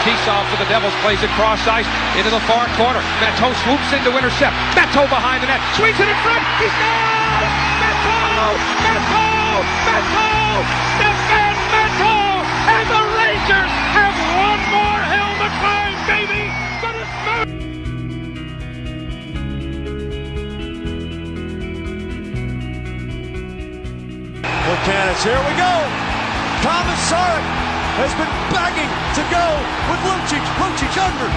Fetisov for the Devils plays it cross ice into the far corner. Matteau swoops in to intercept. Matteau behind the net. Swings it in front. He scores! Matteau! Matteau! Matteau! Stéphane! And the Rangers have one more hill to climb, baby! But it's! Canis, here we go. Komisarek has been begging to go with Lucic. Lucic under.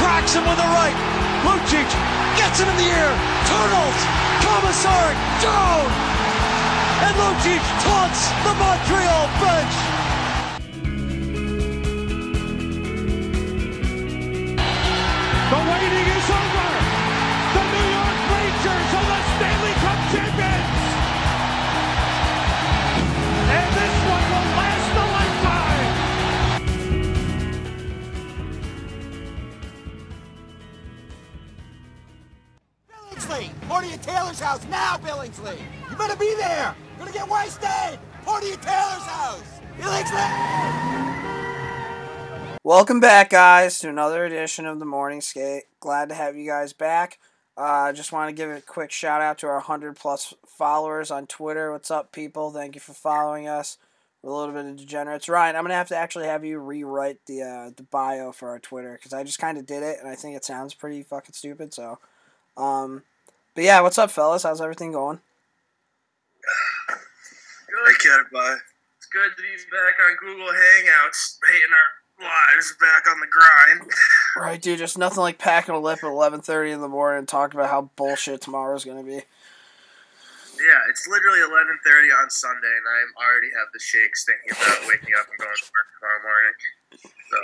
Cracks him with the right. Lucic gets him in the air. Turtles. Komisarek down. And Lucic taunts the Montreal bench. Billingsley! You better be there! You're gonna get wasted! Portia Taylor's house! Billingsley! Welcome back, guys, to another edition of the Morning Skate. Glad to have you guys back. Uh, just want to give a quick shout out to our 100 plus followers on Twitter. What's up, people? Thank you for following us. We're a little bit of degenerates. Ryan, I'm going to have to actually have you rewrite the, uh, the bio for our Twitter because I just kind of did it and I think it sounds pretty fucking stupid. So, um, but yeah, what's up, fellas? How's everything going? I get it, bud. It's good to be back on Google Hangouts, hating our lives back on the grind. Right, dude. Just nothing like packing a lip at 11:30 in the morning and talking about how bullshit tomorrow's going to be. Yeah, it's literally 11:30 on Sunday, and I already have the shakes thinking about waking up and going to work tomorrow morning. So,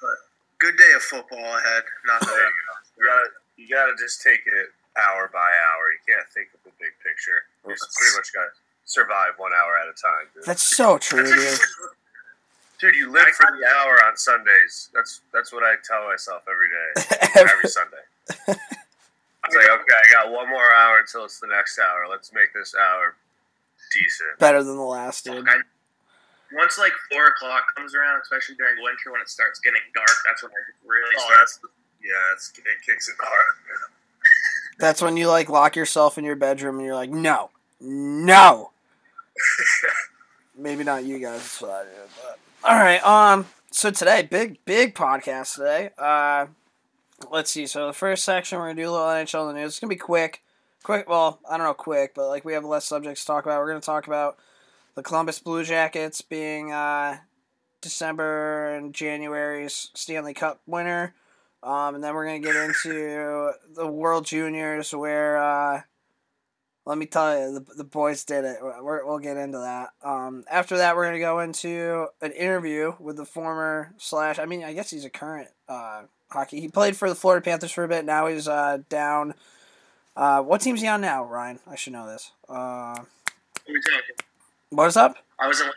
but good day of football ahead. Not that There you gotta, just take it hour by hour. You can't think of the big picture. You just pretty much gotta survive one hour at a time. Dude, That's so true, dude. dude you live for the hour on Sundays. That's that's what I tell myself every day, every Sunday. It's like, okay, I got one more hour until it's the next hour. Let's make this hour decent. Better than the last, dude. I, once like four o'clock comes around, especially during winter when it starts getting dark, that's when I really Oh, start. Yeah, it's, it kicks it hard. That's when you like lock yourself in your bedroom and you're like, no, no. Maybe not you guys. That's what I did, but all right. Um. So today, big big podcast today. Uh, let's see. So the first section, we're gonna do a little NHL in the news. It's gonna be quick. Quick. Well, I don't know, quick, but like we have less subjects to talk about. We're gonna talk about the Columbus Blue Jackets being uh, December and January's Stanley Cup winner. Um, and then we're gonna get into the World Juniors, where uh, let me tell you, the, the boys did it. We're, we'll get into that. Um, after that, we're gonna go into an interview with the former slash. I mean, I guess he's a current uh, hockey. He played for the Florida Panthers for a bit. Now he's uh, down. Uh, what team's he on now, Ryan? I should know this. Uh, What are we talking? what is up? I was at,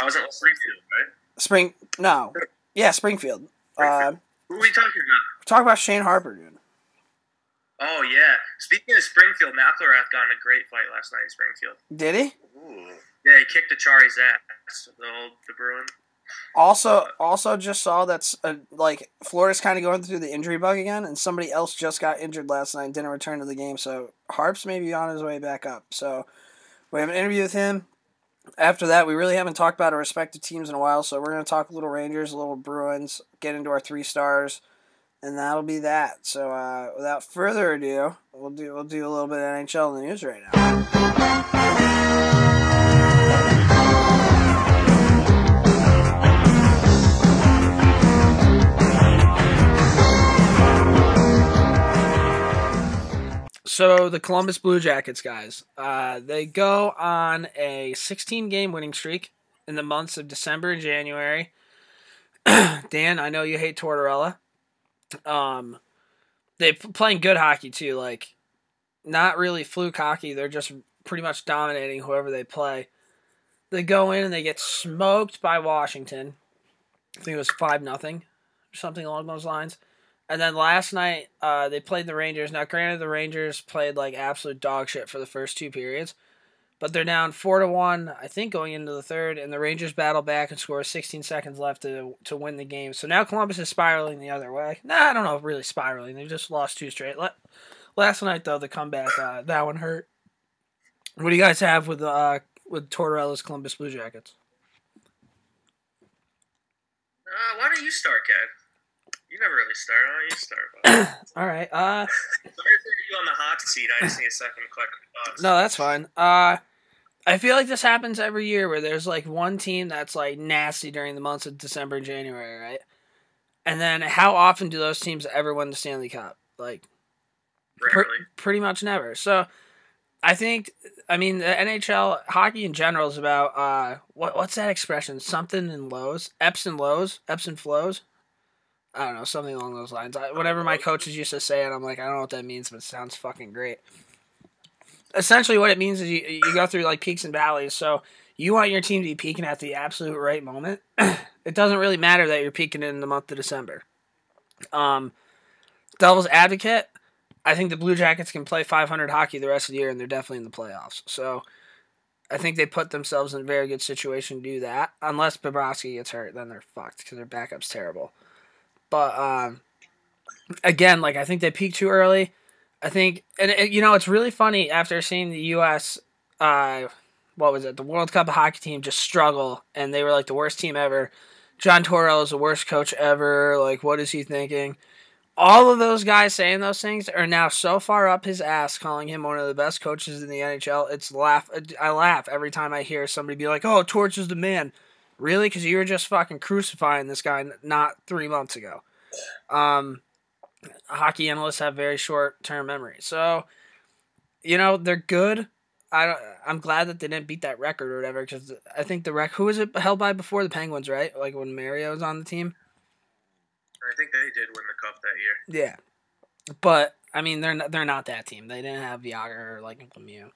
I was in Springfield, right? Spring? No. Yeah, Springfield. Uh, Who are we talking about? talk about Shane Harper, dude. Oh yeah. Speaking of Springfield, McIlrath got in a great fight last night in Springfield. Did he? Ooh. Yeah, he kicked Acciari's ass. The old the Bruin. Also, also just saw that's uh, like Florida's kind of going through the injury bug again, and somebody else just got injured last night and didn't return to the game. So Harps may be on his way back up. So we have an interview with him. After that, we really haven't talked about our respective teams in a while, so we're going to talk a little Rangers, a little Bruins, get into our three stars, and that'll be that. So uh, without further ado, we'll do we'll do a little bit of NHL news right now. So the Columbus Blue Jackets guys, uh, they go on a 16 game winning streak in the months of December and January. Dan, I know you hate Tortorella. Um, they p- playing good hockey too, like not really fluke hockey. They're just pretty much dominating whoever they play. They go in and they get smoked by Washington. I think it was five nothing, or something along those lines. And then last night, uh, they played the Rangers. Now, granted, the Rangers played like absolute dog shit for the first two periods, but they're down four to one, I think, going into the third, and the Rangers battle back and score 16 seconds left to to win the game. So now Columbus is spiraling the other way. Nah, I don't know, really spiraling. They've just lost two straight. Last night though, the comeback uh, that one hurt. What do you guys have with uh with Tortorella's Columbus Blue Jackets? Uh, why don't you start, Ken? Never really start. Why don't you start? All right. Uh, Sorry to you on the hot seat. I just need a second to collect my thoughts. no, that's fine. Uh, I feel like this happens every year where there's like one team that's like nasty during the months of December and January, right? And then how often do those teams ever win the Stanley Cup? Like pr- pretty much never. So I think I mean the NHL hockey in general is about uh what what's that expression? Something in lows, ebbs and lows, ebbs and flows. I don't know, something along those lines. I, whatever my coaches used to say, and I'm like, I don't know what that means, but it sounds fucking great. Essentially, what it means is you you go through like peaks and valleys. So you want your team to be peaking at the absolute right moment. it doesn't really matter that you're peaking in the month of December. Um, devil's advocate, I think the Blue Jackets can play 500 hockey the rest of the year, and they're definitely in the playoffs. So I think they put themselves in a very good situation to do that. Unless Bobrovsky gets hurt, then they're fucked because their backup's terrible. But um, again, like I think they peaked too early. I think, and you know, it's really funny after seeing the U.S. Uh, what was it? The World Cup hockey team just struggle, and they were like the worst team ever. John Torrell is the worst coach ever. Like, what is he thinking? all of those guys saying those things are now so far up his ass calling him one of the best coaches in the NHL. It's laugh I laugh every time I hear somebody be like, "Oh, Torch is the man." Really? Cuz you were just fucking crucifying this guy not 3 months ago. Um hockey analysts have very short-term memory. So, you know, they're good. I don't, I'm glad that they didn't beat that record or whatever cuz I think the rec who was it held by before the Penguins, right? Like when Mario was on the team. I think they did win the cup that year. Yeah, but I mean, they're not, they're not that team. They didn't have Jagr or like Lemieux.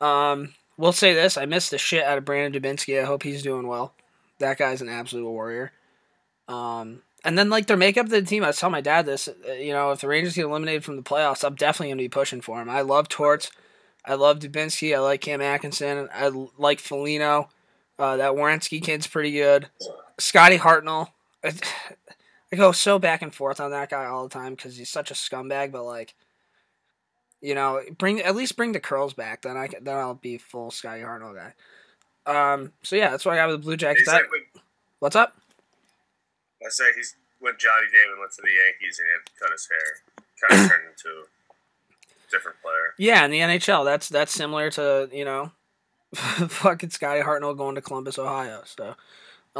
Um, we'll say this: I missed the shit out of Brandon Dubinsky. I hope he's doing well. That guy's an absolute warrior. Um, and then like their makeup of the team, I was telling my dad this. uh, You know, if the Rangers get eliminated from the playoffs, I'm definitely gonna be pushing for him. I love Torts. I love Dubinsky. I like Cam Atkinson. I like Foligno. Uh, that Werenski kid's pretty good. Scotty Hartnell. I, I go so back and forth on that guy all the time because he's such a scumbag. But like, you know, bring at least bring the curls back. Then I can, then I'll be full Scotty Hartnell guy. Um. So yeah, that's what I got with the Blue Jackets. That, like when, what's up? I say he's when Johnny Damon went to the Yankees and he had to cut his hair, kind of turned into a different player. Yeah, in the NHL, that's that's similar to you know, fucking Scotty Hartnell going to Columbus, Ohio. So,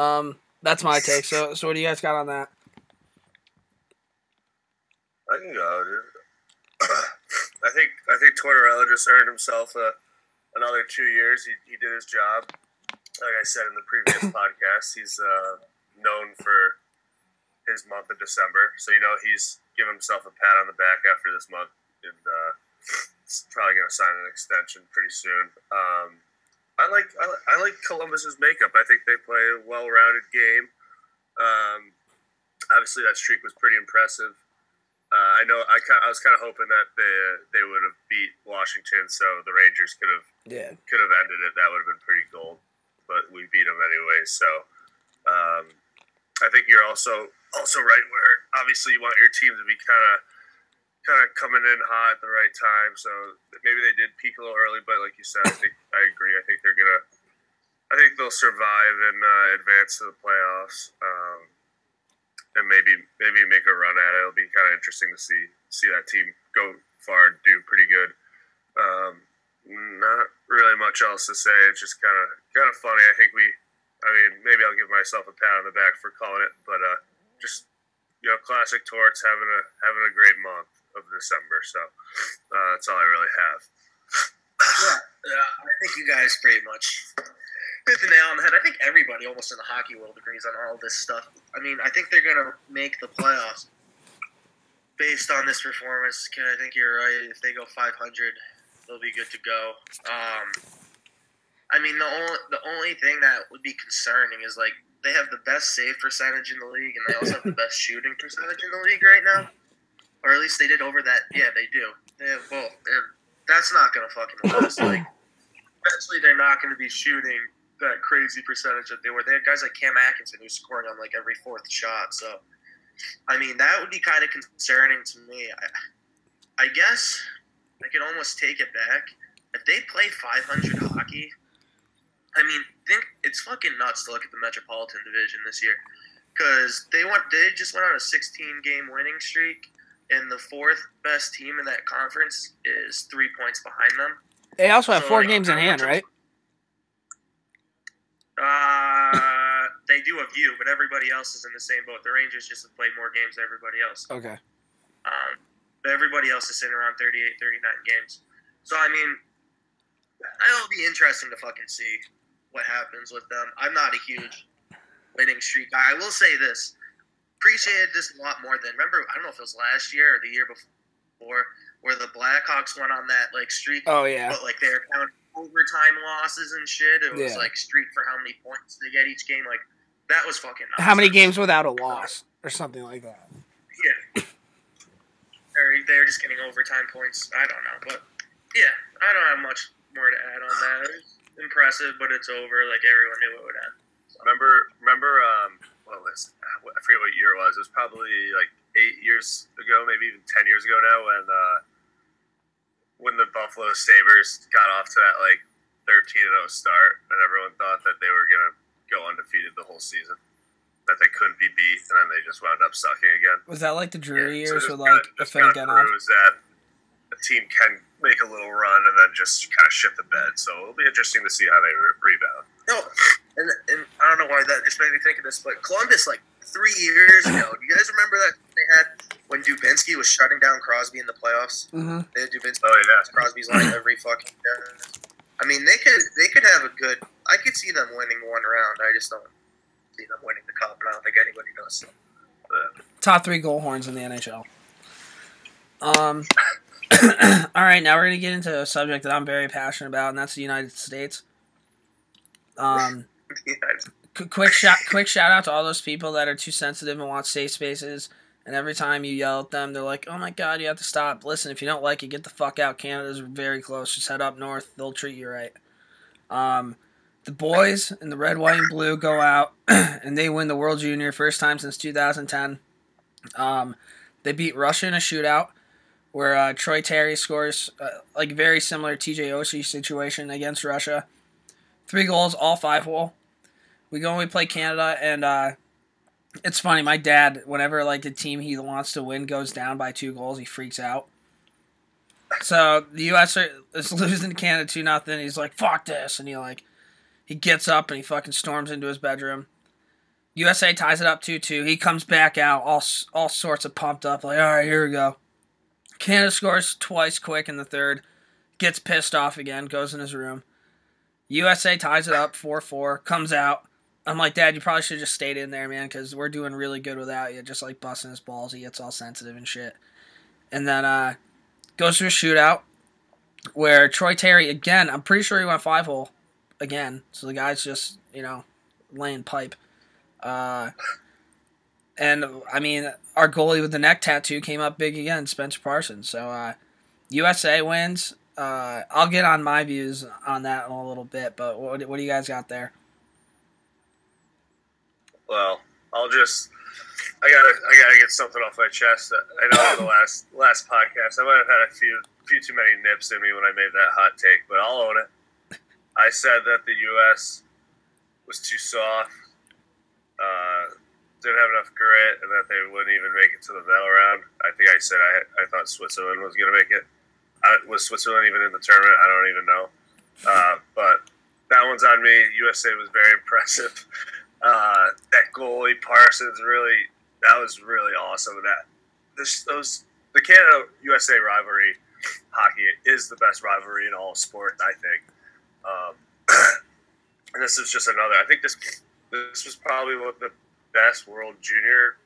um, that's my take. So, so what do you guys got on that? I can go, dude. I think I think Tortorella just earned himself a, another two years. He, he did his job. Like I said in the previous podcast, he's uh, known for his month of December. So you know he's giving himself a pat on the back after this month, and uh, he's probably going to sign an extension pretty soon. Um, I like I, li- I like Columbus's makeup. I think they play a well-rounded game. Um, obviously, that streak was pretty impressive. Uh, I know I, I was kind of hoping that they they would have beat Washington, so the Rangers could have Yeah. could have ended it. That would have been pretty gold, but we beat them anyway. So um, I think you're also also right where obviously you want your team to be kind of kind of coming in hot at the right time. So maybe they did peak a little early, but like you said, I think I agree. I think they're gonna. I think they'll survive and uh, advance to the playoffs. Um, and maybe maybe make a run at it. It'll be kind of interesting to see see that team go far and do pretty good. Um, not really much else to say. It's just kind of kind of funny. I think we. I mean, maybe I'll give myself a pat on the back for calling it, but uh, just you know, classic Torts having a having a great month of December. So uh, that's all I really have. Yeah, yeah, I think you guys pretty much hit the nail on the head. I think everybody almost in the hockey world agrees on all this stuff. I mean, I think they're gonna make the playoffs based on this performance. Ken, I think you're right. If they go 500, they'll be good to go. Um, I mean, the only the only thing that would be concerning is like they have the best save percentage in the league, and they also have the best shooting percentage in the league right now, or at least they did over that. Yeah, they do. They have both, and that's not gonna fucking last. Like eventually, they're not going to be shooting that crazy percentage that they were. They had guys like Cam Atkinson who's scoring on like every fourth shot. So, I mean, that would be kind of concerning to me. I, I guess I could almost take it back. If they play 500 hockey, I mean, think it's fucking nuts to look at the Metropolitan Division this year because they went they just went on a 16 game winning streak, and the fourth best team in that conference is three points behind them. They also have So, four like, games in hand, right? Uh, they do a view, but everybody else is in the same boat. The Rangers just have played more games than everybody else. Okay. Um, but everybody else is sitting around 38, 39 games. So, I mean, it'll be interesting to fucking see what happens with them. I'm not a huge winning streak guy. I will say this. Appreciated this a lot more than, remember, I don't know if it was last year or the year before, where the Blackhawks went on that, like, streak. Oh yeah. But, like, they're counting overtime losses and shit. It was, Yeah. like, streak for how many points they get each game. Like, that was fucking How many games without a loss or something like that? Yeah. Or they're just getting overtime points. I don't know. But yeah, I don't have much more to add on that. It's impressive, but it's over. Like everyone knew it would end. Remember, remember, um, what was I forget what year it was. It was probably like eight years ago, maybe even ten years ago now, when uh, when the Buffalo Sabres got off to that like thirteen and zero start, and everyone thought that they were gonna go undefeated the whole season, that they couldn't be beat, and then they just wound up sucking again. Was that like the Drury Yeah, years this with like the this kinda Finnegan off? proves that a team can make a little run and then just kind of shit the bed. So it'll be interesting to see how they re- rebound. No, and, and I don't know why that just made me think of this, but Columbus, like three years ago, do you guys remember that they had when Dubinsky was shutting down Crosby in the playoffs? Mm-hmm. They had Dubinsky Oh yeah, Crosby's line every fucking year. I mean, they could they could have a good. I could see them winning one round. I just don't see them winning the cup, and I don't think anybody does. Top three goal horns in the NHL. Um. all right, now we're gonna get into a subject that I'm very passionate about, and that's the United States. Um. Qu- quick shout quick shout out to all those people that are too sensitive and want safe spaces and every time you yell at them they're like oh my god you have to stop. Listen if you don't like it get the fuck out. Canada's very close. Just head up north. They'll treat you right. Um, the boys in the red white and blue go out and they win the world junior first time since 2010 um, they beat russia in a shootout where uh, troy terry scores uh, like very similar tj oshie situation against russia. Three goals all five hole we go and we play Canada, and uh, it's funny. My dad, whenever like the team he wants to win goes down by two goals, he freaks out. So the U.S. is losing to Canada two nothing. He's like, "Fuck this," and he like he gets up and he fucking storms into his bedroom. USA ties it up two two. He comes back out all all sorts of pumped up, like, "All right, here we go." Canada scores twice quick in the third. Gets pissed off again. Goes in his room. USA ties it up 4 4, comes out. I'm like, Dad, you probably should just stayed in there, man, because we're doing really good without you. Just like busting his balls. He gets all sensitive and shit. And then uh, goes to a shootout where Troy Terry, again, I'm pretty sure he went five hole again. So the guy's just, you know, laying pipe. Uh, and I mean, our goalie with the neck tattoo came up big again, Spencer Parsons. So uh, USA wins. Uh, I'll get on my views on that in a little bit, but what, what do you guys got there? Well, I'll just. I gotta, I gotta get something off my chest. I know in the last last podcast, I might have had a few, few too many nips in me when I made that hot take, but I'll own it. I said that the U.S. was too soft, uh, didn't have enough grit, and that they wouldn't even make it to the medal round. I think I said I, I thought Switzerland was gonna make it. I, was Switzerland even in the tournament? I don't even know. Uh, but that one's on me. USA was very impressive. Uh, that goalie Parsons really that was really awesome. That this those the Canada USA rivalry hockey is the best rivalry in all sport. I think. Um, and this is just another. I think this this was probably one of the best World Junior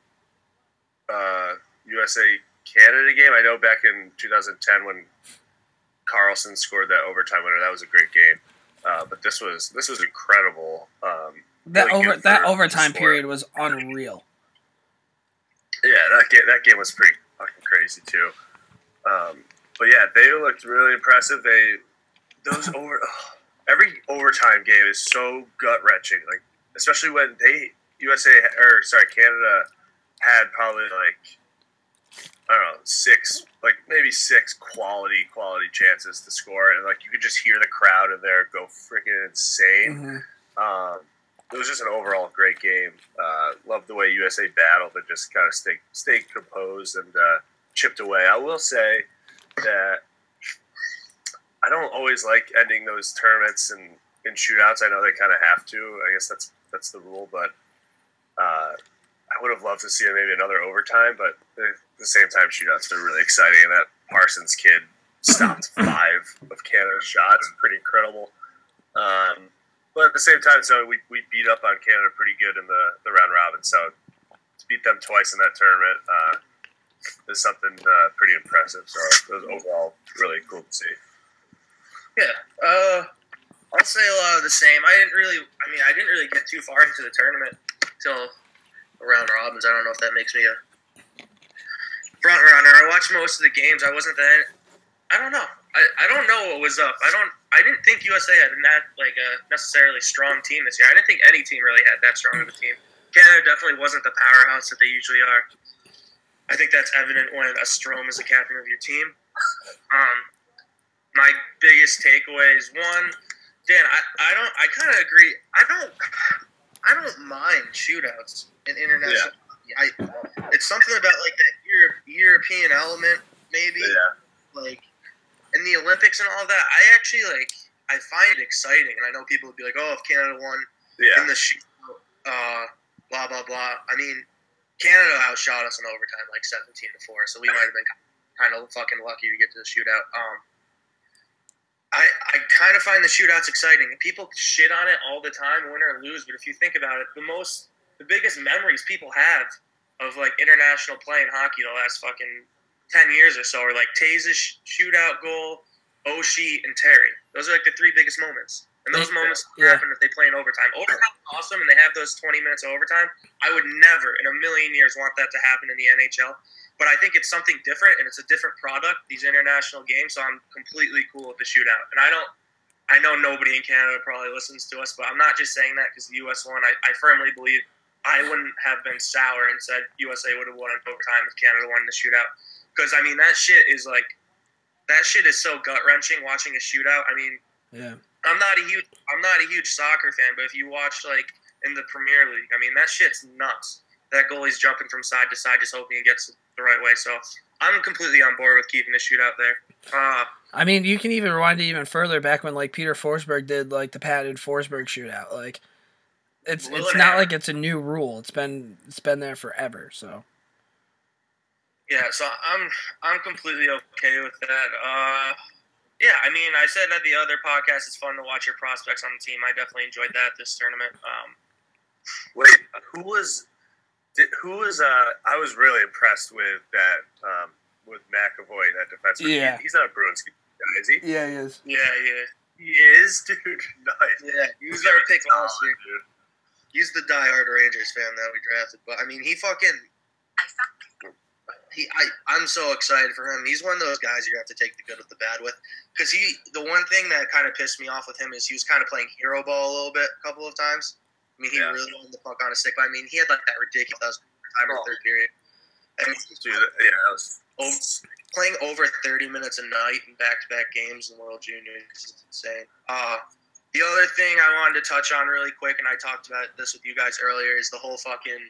uh, USA Canada game. I know back in 2010 when Carlson scored that overtime winner. That was a great game. Uh, but this was this was incredible. Um, That really over that overtime period was unreal. Yeah, that game that game was pretty fucking crazy too. Um, but yeah, they looked really impressive. They those over. every overtime game is so gut wrenching. Like especially when they USA or sorry Canada had probably like I don't know six like maybe six quality quality chances to score, and like you could just hear the crowd in there go freaking insane. Mhm. Um, it was just an overall great game. Uh, loved the way USA battled and just kind of stayed stayed composed and uh, chipped away. I will say that I don't always like ending those tournaments and in shootouts. I know they kind of have to. I guess that's that's the rule, but uh, I would have loved to see maybe another overtime. But at the same time, shootouts are really exciting, and that Parsons kid stopped five of Canada's shots. Pretty incredible. Um, but at the same time, so we, we beat up on Canada pretty good in the, the round robin. So to beat them twice in that tournament uh, is something uh, pretty impressive. So it was overall really cool to see. Yeah, uh, I'll say a lot of the same. I didn't really, I mean, I didn't really get too far into the tournament till round robins. I don't know if that makes me a front runner. I watched most of the games. I wasn't that. I don't know. I, I don't know what was up. I don't. I didn't think USA had not like a necessarily strong team this year. I didn't think any team really had that strong of a team. Canada definitely wasn't the powerhouse that they usually are. I think that's evident when a Strome is the captain of your team. Um, my biggest takeaway is one, Dan. I, I don't. I kind of agree. I don't. I don't mind shootouts in international. I. It's something about like that Euro, European element, maybe Yeah. like in the Olympics and all that. I actually like. I find it exciting, and I know people would be like, "Oh, if Canada won Yeah. in the shootout, uh, blah blah blah." I mean, Canada outshot us in overtime, like seventeen to four, so we might have been kind of fucking lucky to get to the shootout. Um, I I kind of find the shootouts exciting. People shit on it all the time, win or lose. But if you think about it, the most, the biggest memories people have of like international play in hockey the last fucking ten years or so are like Toews' shootout goal, Oshie, and Terry. Those are like the three biggest moments. And those moments Yeah. happen if they play in overtime. Overtime is awesome, and they have those 20 minutes of overtime. I would never, in a million years, want that to happen in the NHL. But I think it's something different, and it's a different product. These international games, so I'm completely cool with the shootout. And I don't, I know nobody in Canada probably listens to us, but I'm not just saying that because the U.S. won. I, I firmly believe I wouldn't have been sour and said USA would have won in overtime if Canada won the shootout. Because I mean, that shit is like, that shit is so gut wrenching watching a shootout. I mean, Yeah. I'm not a huge I'm not a huge soccer fan, but if you watch like in the Premier League, I mean that shit's nuts. That goalie's jumping from side to side, just hoping he gets it the right way. So I'm completely on board with keeping the shootout there. Uh, I mean, you can even rewind it even further back when like Peter Forsberg did like the patented Forsberg shootout. Like, it's it's not like it's a new rule. It's been it's been there forever. So yeah, so I'm I'm completely okay with that. Uh, yeah, I mean, I said at the other podcast, it's fun to watch your prospects on the team. I definitely enjoyed that this tournament. Um, Wait, who was? Did, who was? Uh, I was really impressed with that. Um, with McAvoy, that defenseman. Yeah. He, he's not a Bruins guy, is he? yeah, he is. yeah, yeah, He is, dude. Nice. yeah. He was our pick last year. dude. He's the diehard Rangers fan that we drafted, but I mean, he fucking. He, I, I'm so excited for him. He's one of those guys you have to take the good with the bad with, because he. The one thing that kind of pissed me off with him is he was kind of playing hero ball a little bit a couple of times. I mean, he Yeah. really wanted the puck on a stick, but I mean, he had like that ridiculous that was time in the Oh. third period. I mean, Dude, yeah, that was. over, playing over 30 minutes a night in back-to-back games in World Juniors is insane. Uh, the other thing I wanted to touch on really quick, and I talked about this with you guys earlier, is the whole fucking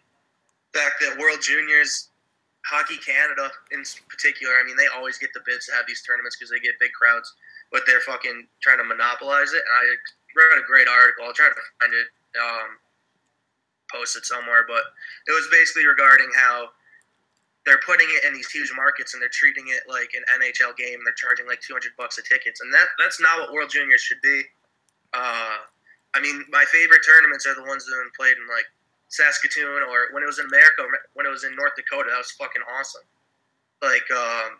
fact that World Juniors, Hockey Canada in particular, I mean, they always get the bids to have these tournaments because they get big crowds, but they're fucking trying to monopolize it. And I read a great article. I'll try to find it, um, post it somewhere, but it was basically regarding how they're putting it in these huge markets and they're treating it like an NHL game. They're charging like 200 bucks a tickets, and that that's not what World Juniors should be. Uh, I mean, my favorite tournaments are the ones that have been played in like Saskatoon or when it was in America, when it was in North Dakota. That was fucking awesome. Like um,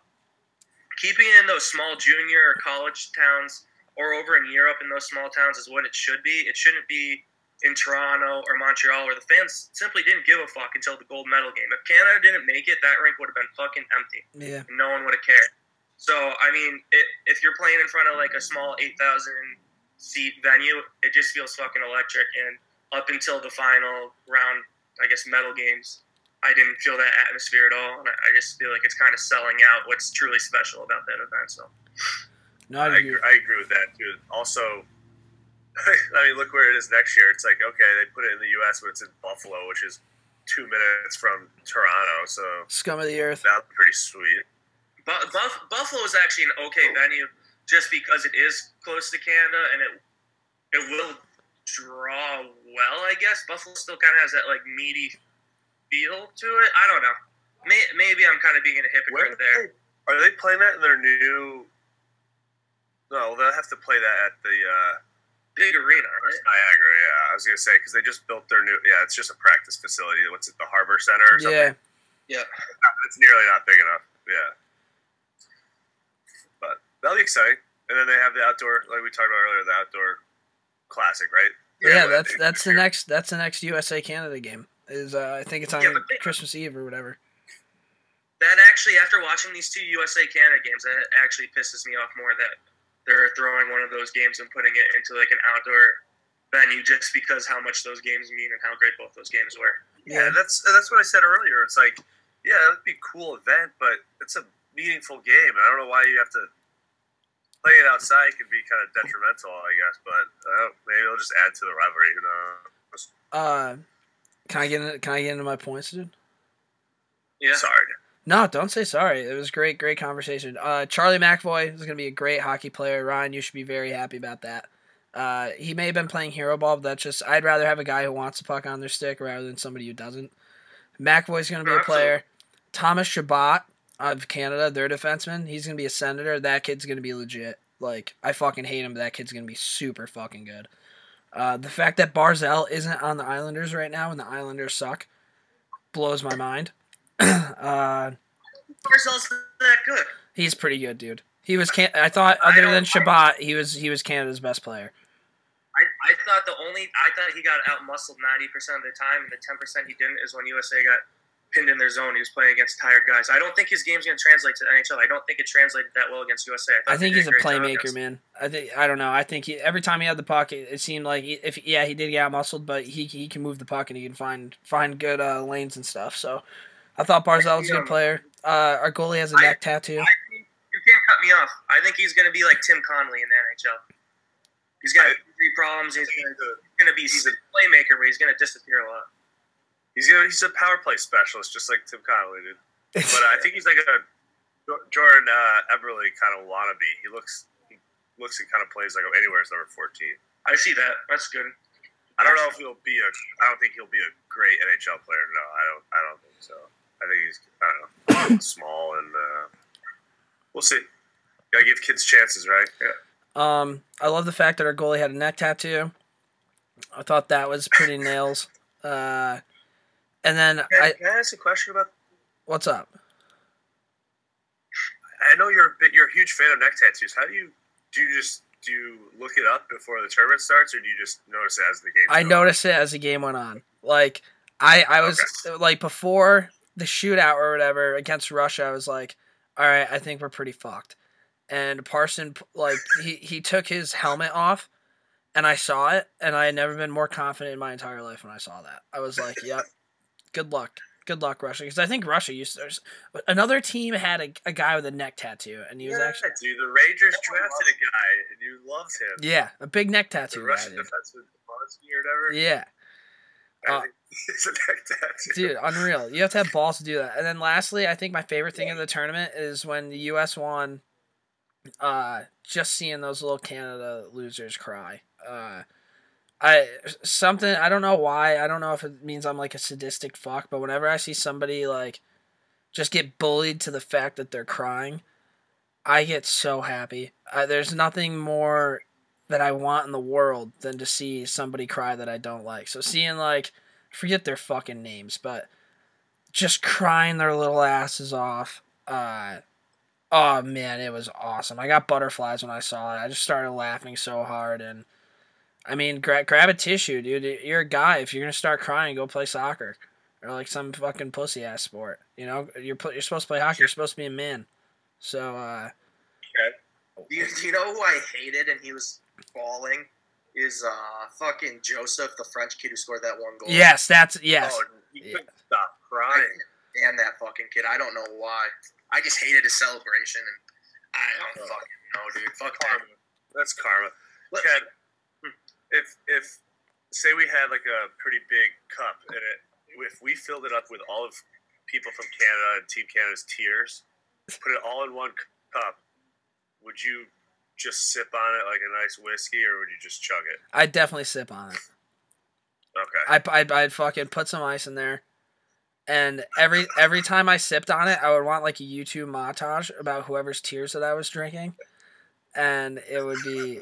keeping in those small junior or college towns or over in Europe in those small towns is what it should be. It shouldn't be in Toronto or Montreal where the fans simply didn't give a fuck until the gold medal game. If Canada didn't make it, that rink would have been fucking empty. Yeah. No one would have cared. So, I mean, it, if you're playing in front of like a small 8,000 seat venue. It just feels fucking electric. And up until the final round, I guess medal games, I didn't feel that atmosphere at all. And I I just feel like it's kind of selling out what's truly special about that event. So No, I I agree. agree, I agree with that too. Also, I mean, look where it is next year. It's like okay, they put it in the U.S., but it's in Buffalo, which is two minutes from Toronto, so Scum of the earth. that's pretty sweet. Bu- Buff- Buffalo is actually an okay venue just because it is close to Canada and it it will draw well. I guess Buffalo still kind of has that like meaty feel to it. I don't know. May- maybe I'm kind of being a Where hypocrite there. are they playing that in their new? No, they'll have to play that at the uh, Big arena, right? Niagara. Yeah, I was gonna say because they just built their new. Yeah, it's just a practice facility. What's it? The Harbor Center or something? Yeah. Yeah. It's nearly not big enough. Yeah. But that'll be exciting. And then they have the outdoor, like we talked about earlier, the outdoor classic, right? Yeah, what that's they- that's the next that's the next USA Canada game. Is uh, I think it's on Yeah, they- Christmas Eve or whatever. That actually, after watching these two USA Canada games, that actually pisses me off more that they're throwing one of those games and putting it into like an outdoor venue just because how much those games mean and how great both those games were. Yeah, that's that's what I said earlier. It's like, yeah, that'd be a cool event, but it's a meaningful game. I don't know why you have to play it outside. can be kind of detrimental, I guess. But uh, maybe it'll just add to the rivalry. You know? Uh, can I get into, can I get into my points, dude? Yeah. Sorry. No, don't say sorry. It was great, great conversation. Uh, Charlie McAvoy is going to be a great hockey player. Ryan, you should be very happy about that. Uh, he may have been playing hero ball, but that's just I'd rather have a guy who wants the puck on their stick rather than somebody who doesn't. McAvoy's going to be a player. Thomas Chabot of Canada, their defenseman, he's going to be a senator. That kid's going to be legit. Like I fucking hate him, but that kid's going to be super fucking good. Uh, the fact that Barzal isn't on the Islanders right now and the Islanders suck blows my mind. uh, Barzal's that good. He's pretty good, dude. He was can I thought other don't- than Chabot, he was he was Canada's best player. I, I thought the only I thought he got out muscled ninety percent of the time, and the ten percent he didn't is when USA got pinned in their zone. He was playing against tired guys. I don't think his game's going to translate to the NHL. I don't think it translated that well against USA. thought I think they he's a did great job playmaker, man. I think I don't know. I think he, every time he had the puck, it, it seemed like he, if yeah he did get out muscled, but he he can move the puck and he can find find good uh, lanes and stuff. So I thought Barzal was a good player. Uh, our goalie has a neck tattoo. I think you can't cut me off. I think he's going to be like Tim Connolly in the NHL. He's got injury problems. He's going to be he's a playmaker, but he's going to disappear a lot. He's a, he's a power play specialist, just like Tim Connolly did. But I think he's like a Jordan uh, Eberle kind of wannabe. He looks he looks and kind of plays like anywhere as number fourteen. I see that. That's good. I don't know if he'll be a. I don't think he'll be a great NHL player. No, I don't. I don't think so. I think he's. I don't know. small and uh, we'll see. Gotta give kids chances, right? Yeah. Um, I love the fact that our goalie had a neck tattoo. I thought that was pretty nails. Uh, and then Can, I can I ask a question about? what's up? I know you're a bit. You're a huge fan of neck tattoos. How do you? Do you just do you look it up before the tournament starts, or do you just notice it as the game? I noticed it as the game went on. Like I, I was like before the shootout or whatever against Russia, I was like, all right, I think we're pretty fucked. And Parson, like he he took his helmet off, and I saw it, and I had never been more confident in my entire life when I saw that. I was like, yep, good luck. Good luck, Russia. Because I think Russia used to, there's- another team had a, a guy with a neck tattoo, and he was Yeah, actually dude. The Rangers drafted a guy, and you loved him. yeah, a big neck tattoo. guy, Russian dude. defenseman, Bonsky or whatever. Yeah. Uh, it's a neck tattoo. Dude, unreal. You have to have balls to do that. And then lastly, I think my favorite thing of the tournament is when the US won uh just seeing those little Canada losers cry. Uh I something I don't know why. I don't know if it means I'm like a sadistic fuck, but whenever I see somebody like just get bullied to the fact that they're crying, I get so happy. Uh, there's nothing more that I want in the world than to see somebody cry that I don't like. So seeing like forget their fucking names, but just crying their little asses off. Uh, oh man, it was awesome. I got butterflies when I saw it. I just started laughing so hard, and I mean, gra- grab a tissue, dude. You're a guy. If you're gonna start crying, go play soccer or like some fucking pussy ass sport. You know, you're pl- you're supposed to play hockey. You're supposed to be a man. So uh, Do you, do you know who I hated and he was bawling is uh fucking Joseph, the French kid who scored that one goal. Yes, that's yes. Oh, he Yeah. couldn't stop crying. damn that fucking kid. I don't know why. I just hated his celebration, and I don't fucking know, dude. Fuck Karma. That's karma. Let- Ken, if if say we had like a pretty big cup and it if we filled it up with all of people from Canada and Team Canada's tears, put it all in one cup, would you just sip on it like a nice whiskey or would you just chug it? I'd definitely sip on it. Okay. I I'd, I'd fucking put some ice in there, and every every time I sipped on it, I would want like a YouTube montage about whoever's tears that I was drinking, and it would be.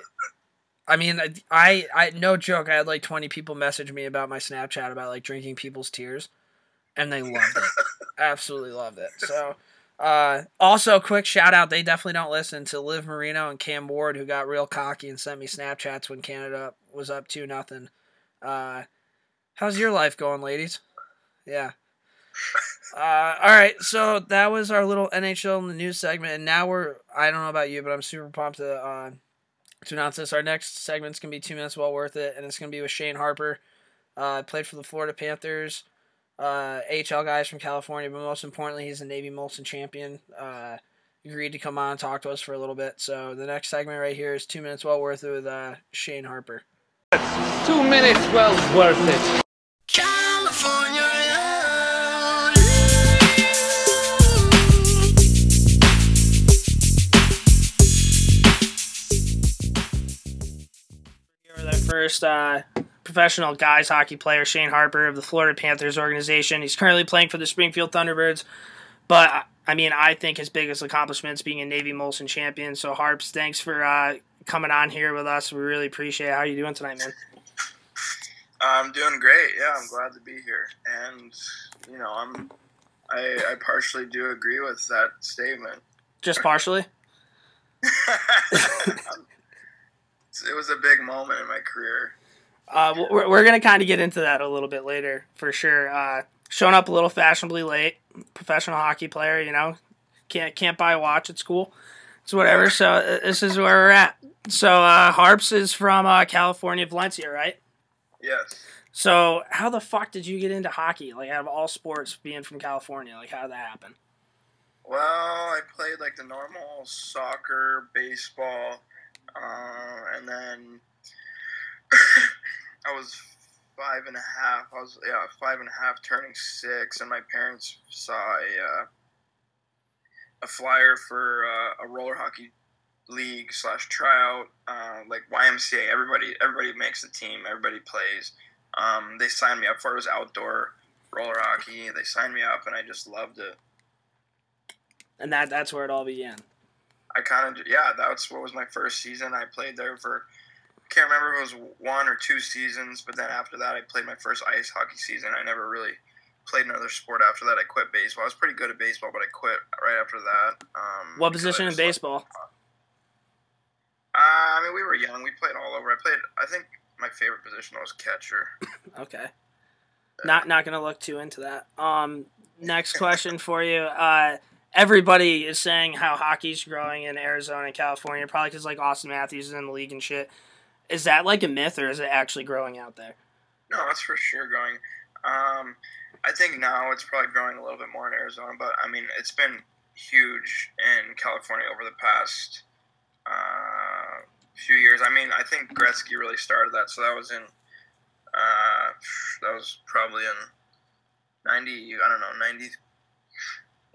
I mean, I, I no joke. I had like twenty people message me about my Snapchat about like drinking people's tears, and they loved it. Absolutely loved it. So, uh, also quick shout out. They definitely don't listen to Liv Marino and Cam Ward, who got real cocky and sent me Snapchats when Canada was up two nothing. Uh, how's your life going, ladies? Yeah. Uh, all right, so that was our little NHL in the news segment, and now we're I don't know about you, but I'm super pumped to uh, to announce this. Our next segment's gonna be two minutes well worth it, and it's gonna be with Shane Harper. Uh, played for the Florida Panthers, uh, AHL guys from California, but most importantly, he's a Navy Molson champion. Uh, agreed to come on and talk to us for a little bit. So the next segment right here is two minutes well worth it with uh, Shane Harper. Two minutes well worth it. Here first uh, professional guys hockey player, Shane Harper of the Florida Panthers organization. He's currently playing for the Springfield Thunderbirds, but I mean, I think his biggest accomplishment is being a Navy Molson champion. So, Harps, thanks for uh, coming on here with us. We really appreciate it. How are you doing tonight, man? I'm doing great. Yeah, I'm glad to be here. And you know, I'm I, I partially do agree with that statement. Just partially. it was a big moment in my career. Uh, we're we're going to kind of get into that a little bit later for sure. Uh, showing up a little fashionably late, professional hockey player, you know, can't can't buy a watch at school. It's whatever. So uh, this is where we're at. So uh, Harps is from uh, California, Valencia, right? Yes. So how the fuck did you get into hockey? Like out of all sports, being from California, like how did that happen? Well, I played like the normal soccer, baseball, uh, and then I was five and a half. I was yeah five and a half, turning six, and my parents saw a uh, a flyer for uh, a roller hockey league slash tryout, uh, like YMCA. Everybody everybody makes the team. Everybody plays. Um, they signed me up for it. It was outdoor roller hockey. They signed me up, and I just loved it. And that that's where it all began. I kind of yeah, that's what was my first season. I played there for I can't remember if it was one or two seasons, but then after that, I played my first ice hockey season. I never really played another sport after that. I quit baseball. I was pretty good at baseball, but I quit right after that. Um, What position in like- baseball? Uh, I mean, we were young. We played all over. I played. I think my favorite position was catcher. Okay. Not not gonna look too into that. Um, next question for you. Uh, everybody is saying how hockey's growing in Arizona and California, probably because like Auston Matthews is in the league and shit. Is that like a myth or is it actually growing out there? No, that's for sure going. Um, I think now it's probably growing a little bit more in Arizona, but I mean, it's been huge in California over the past uh, few years. I mean, I think Gretzky really started that, so that was in uh, that was probably in ninety. I don't know, 90,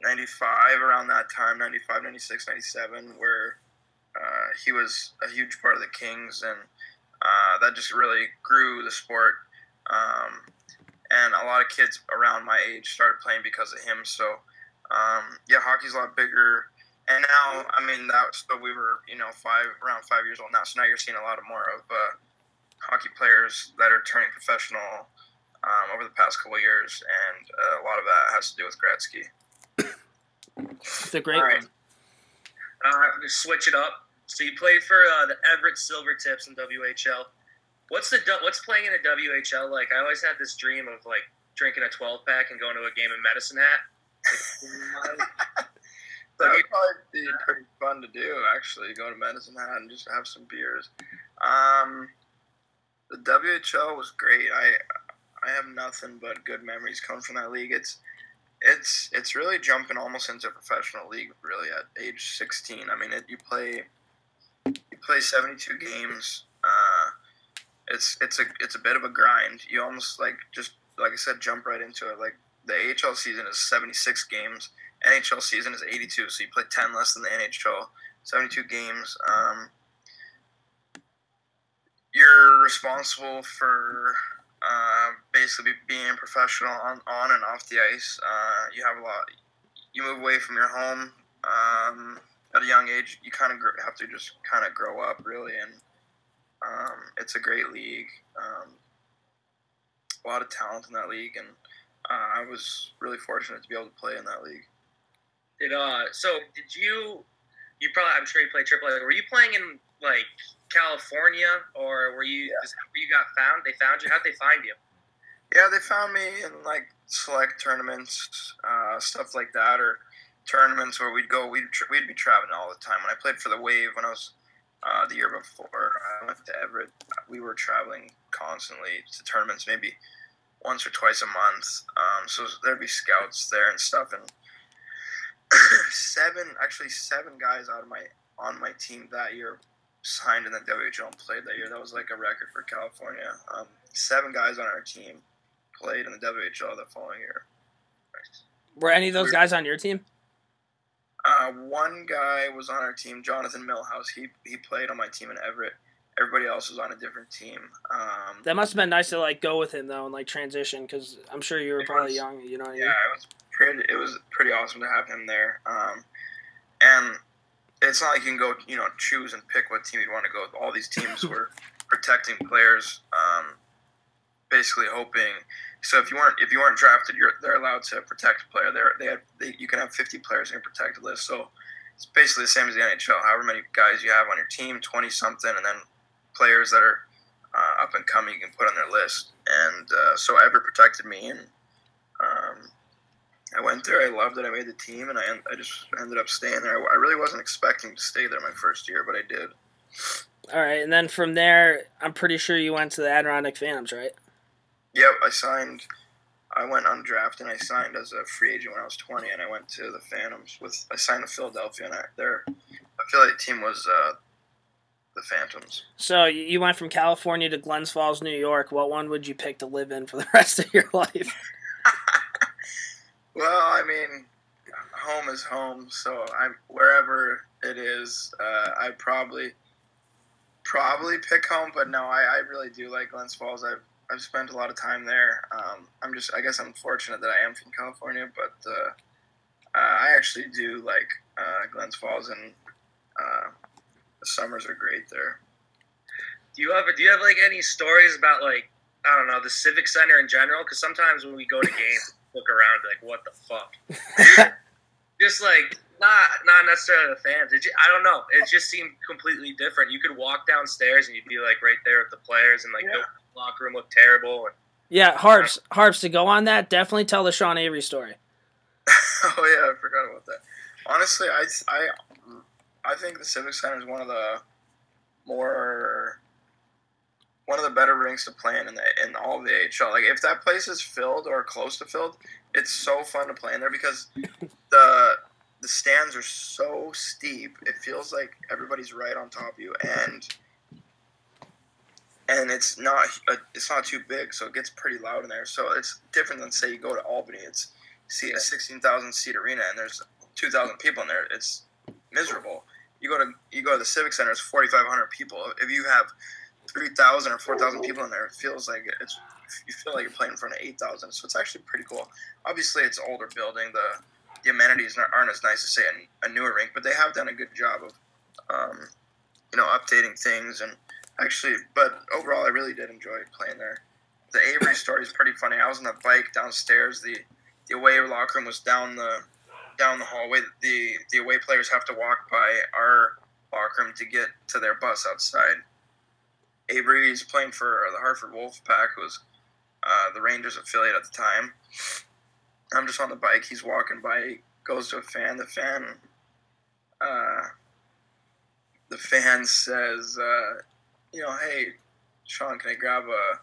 95 around that time, 95, 96, 97, where uh, he was a huge part of the Kings, and uh, that just really grew the sport. Um, and a lot of kids around my age started playing because of him. So, um, yeah, hockey's a lot bigger. And now, I mean, that so we were, you know, five around five years old now. So now you're seeing a lot of more of uh, hockey players that are turning professional um, over the past couple years, and uh, a lot of that has to do with Gretzky. It's a great All right. one. Uh, just switch it up. So you played for uh, the Everett Silvertips in WHL. What's the what's playing in the WHL like? I always had this dream of like drinking a 12 pack and going to a game in Medicine Hat. That would probably be pretty fun to do, actually. Go to Medicine Hat and just have some beers. Um, the WHL was great. I I have nothing but good memories coming from that league. It's it's it's really jumping almost into a professional league really at age 16. I mean, it, you play you play 72 games. Uh, it's it's a it's a bit of a grind. You almost like just like I said, jump right into it. Like the AHL season is 76 games. NHL season is 82, so you play 10 less than the NHL. 72 games. Um, you're responsible for uh, basically being professional on, on and off the ice. Uh, you have a lot. You move away from your home um, at a young age. You kind of have to just kind of grow up, really, and um, it's a great league. Um, a lot of talent in that league, and uh, I was really fortunate to be able to play in that league. Did uh, so did you? You probably, I'm sure you played triple A. Were you playing in like California, or were you? Yeah. Is that where you got found? They found you. How'd they find you? Yeah, they found me in like select tournaments, uh, stuff like that, or tournaments where we'd go. We'd tra- we'd be traveling all the time. When I played for the Wave, when I was uh, the year before, I went to Everett. We were traveling constantly to tournaments, maybe once or twice a month. Um, so there'd be scouts there and stuff, and seven, actually seven guys out of my on my team that year signed in the WHL and played that year. That was like a record for California. Um, seven guys on our team played in the WHL the following year. Were any of those guys on your team? Uh, one guy was on our team, Jonathan Millhouse. He he played on my team in Everett. Everybody else was on a different team. Um, That must have been nice to like go with him though and like transition because I'm sure you were probably was- young. You know what I mean? yeah, it was pretty. It was pretty awesome to have him there. Um, and it's not like you can go, you know, choose and pick what team you want to go. with. All these teams were protecting players, um, basically hoping. So if you weren't if you weren't drafted, you're they're allowed to protect a player. They're, they had they, you can have 50 players in your protected list. So it's basically the same as the NHL. However many guys you have on your team, 20 something, and then players that are uh, up and coming you can put on their list. And uh, so Everett protected me, and I went there. I loved it. I made the team, and I, I just ended up staying there. I really wasn't expecting to stay there my first year, but I did. All right, and then from there, I'm pretty sure you went to the Adirondack Phantoms, right? Yep, I signed. I went undrafted, and I signed as a free agent when I was 20, and I went to the Phantoms with. I signed with Philadelphia, and I, their affiliate team was uh, the Phantoms. So you- you went from California to Glens Falls, New York. What one would you pick to live in for the rest of your life? Well, I mean, home is home, so I'm wherever it is. Uh, I probably probably pick home, but no, I, I really do like Glens Falls. I've I've spent a lot of time there. Um, I'm just I guess I'm fortunate that I am from California, but uh, uh, I actually do like uh, Glens Falls, and uh, the summers are great there. Do you have do you have like any stories about like I don't know the Civic Center in general? Because sometimes when we go to games, look around like what the fuck. just like not not necessarily the fans. It ju- I don't know. It just seemed completely different. You could walk downstairs and you'd be like right there with the players, and like Yeah. the locker room looked terrible. And yeah, Harps. Harps to go on that. Definitely tell the Sean Avery story. oh yeah, I forgot about that. Honestly, I, I, I think the Civic Center is one of the more one of the better rinks to play in in, the, in all of the AHL. Like if that place is filled or close to filled, it's so fun to play in there because the the stands are so steep. It feels like everybody's right on top of you, and and it's not uh, it's not too big, so it gets pretty loud in there. So it's different than say you go to Albany. It's see a sixteen thousand seat arena, and there's two thousand people in there. It's miserable. You go to you go to the Civic Center, it's forty five hundred people. If you have three thousand or four thousand people in there, it feels like it's you feel like you're playing in front of eight thousand. So it's actually pretty cool. Obviously, it's older building. The the amenities aren't, aren't as nice as say a, a newer rink, but they have done a good job of um, you know updating things and actually. But overall, I really did enjoy playing there. The Avery story is pretty funny. I was on the bike downstairs. The the away locker room was down the down the hallway. The the away players have to walk by our locker room to get to their bus outside. Avery is playing for the Hartford Wolfpack, who was uh, the Rangers affiliate at the time. I'm just on the bike. He's walking by. He goes to a fan. The fan, uh, the fan says, uh, you know, hey, Sean, can I grab a,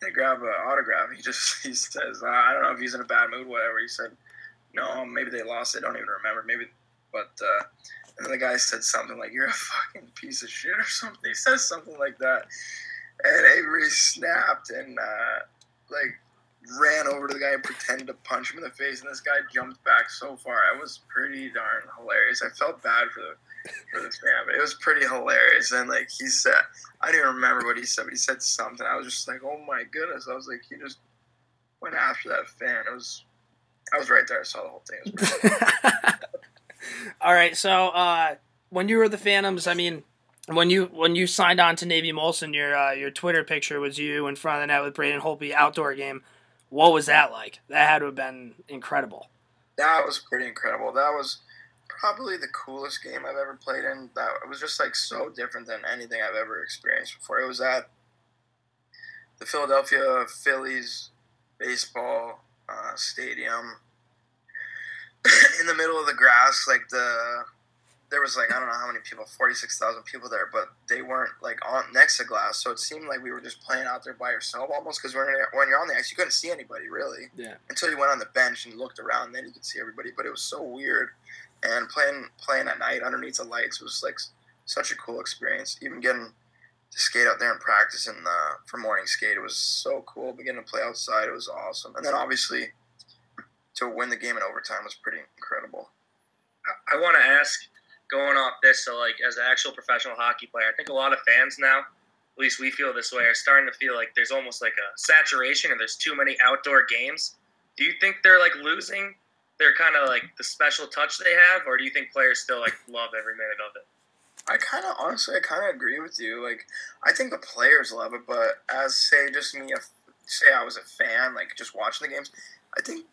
can I grab an autograph? He just he says, uh, I don't know if he's in a bad mood, whatever. He said, no, maybe they lost. I don't even remember. Maybe, but uh, and the guy said something like, "You're a fucking piece of shit" or something. He says something like that, and Avery snapped and uh, like ran over to the guy and pretended to punch him in the face, and this guy jumped back so far. It was pretty darn hilarious. I felt bad for the for the fan, but it was pretty hilarious. And like he said, I don't even remember what he said, but he said something. I was just like, oh my goodness. I was like, he just went after that fan. It was. I was right there. I saw the whole thing. All right, so uh, when you were the Phantoms, I mean, when you when you signed on to Navy Molson, your uh, your Twitter picture was you in front of the net with Braden Holtby outdoor game. What was that like? That had to have been incredible. That was pretty incredible. That was probably the coolest game I've ever played in. That it was just like so different than anything I've ever experienced before. It was at the Philadelphia Phillies baseball uh, stadium in the middle of the grass. Like the there was like I don't know how many people, forty six thousand people there, but they weren't like on next to glass, so it seemed like we were just playing out there by yourself almost. Because when you're, when you're on the ice, you couldn't see anybody really. Yeah. Until you went on the bench and looked around, then you could see everybody. But it was so weird, and playing playing at night underneath the lights was like such a cool experience. Even getting to skate out there and practice in the, for morning skate, it was so cool. Beginning to play outside, it was awesome. And then obviously to win the game in overtime was pretty incredible. I want to ask, going off this, so like as an actual professional hockey player, I think a lot of fans now, at least we feel this way, are starting to feel like there's almost like a saturation and there's too many outdoor games. Do you think they're like losing their kind of like the special touch they have, or do you think players still like love every minute of it? I kind of honestly, I kind of agree with you. Like, I think the players love it, but as say just me, if say I was a fan, like just watching the games, I think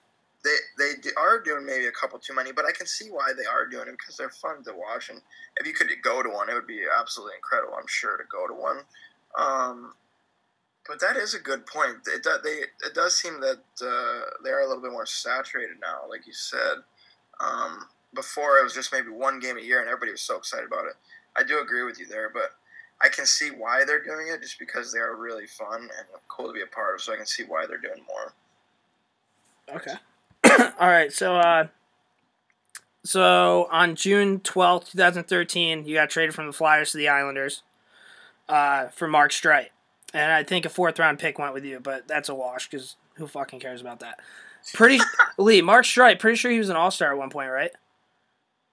they they are doing maybe a couple too many, but I can see why they are doing it because they're fun to watch. And if you could go to one, it would be absolutely incredible. I'm sure to go to one. Um, but that is a good point. It does, they it does seem that uh, they are a little bit more saturated now, like you said. Um, before it was just maybe one game a year, and everybody was so excited about it. I do agree with you there, but I can see why they're doing it just because they are really fun and cool to be a part of. So I can see why they're doing more. Okay. All right, so uh, so on June twelfth, two thousand thirteen, you got traded from the Flyers to the Islanders uh, for Mark Streit, and I think a fourth round pick went with you, but that's a wash because who fucking cares about that? Pretty Lee Mark Streit, pretty sure he was an All Star at one point, right?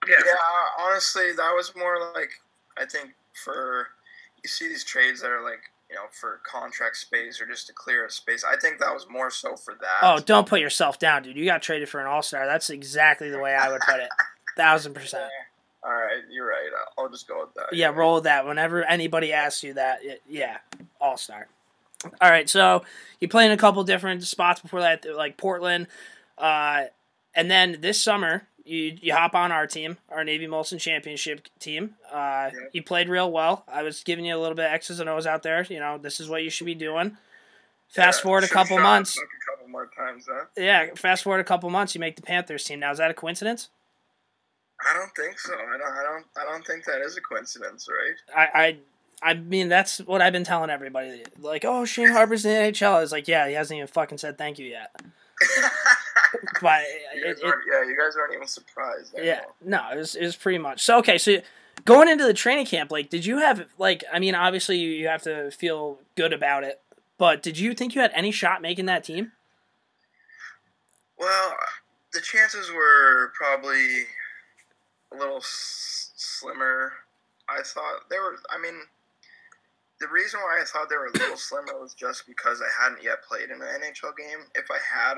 Yeah. Yeah, honestly, that was more like I think for you see these trades that are like you know, for contract space or just to clear a space. I think that was more so for that. Oh, don't put yourself down, dude. You got traded for an all star. That's exactly the way I would put it. Thousand percent. All right, you're right. I'll just go with that. Yeah, roll with that. Whenever anybody asks you that, it, yeah, all star. All right, so you play in a couple different spots before that, like Portland, uh, and then this summer you you hop on our team, our Navy Molson Championship team. Uh, yeah. You played real well. I was giving you a little bit of X's and O's out there. You know, this is what you should be doing. Fast yeah, forward a couple months. A couple more times, huh? Yeah, fast forward a couple months, you make the Panthers team. Now, is that a coincidence? I don't think so. I don't. I don't. I don't think that is a coincidence, right? I. I I mean, that's what I've been telling everybody. Like, oh, Shane Harper's in the NHL. I was like, yeah, he hasn't even fucking said thank you yet. but it, it, yeah, you guys aren't even surprised. yeah, no, it was, it was pretty much so. Okay, so going into the training camp, like, did you have like? I mean, obviously you, you have to feel good about it, but did you think you had any shot making that team? Well, the chances were probably a little s- slimmer. I thought they were. I mean, the reason why I thought they were a little slimmer was just because I hadn't yet played in an NHL game. If I had,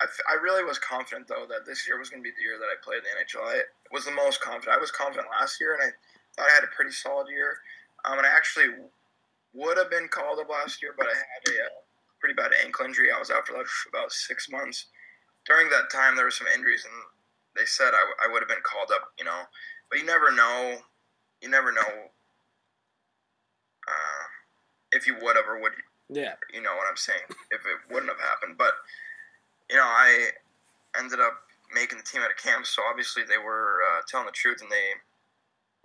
I, really was confident though that this year was going to be the year that I played in the NHL. I was the most confident. I was confident last year, and I thought I had a pretty solid year. Um, and I actually would have been called up last year, but I had a, a uh, pretty bad ankle injury. I was out for like about six months. During that time, there were some injuries, and they said I, I would have been called up. You know, but you never know. You never know uh, if you would have or would yeah you know what I'm saying if it wouldn't have happened but you know I ended up making the team out of camp so obviously they were uh, telling the truth and they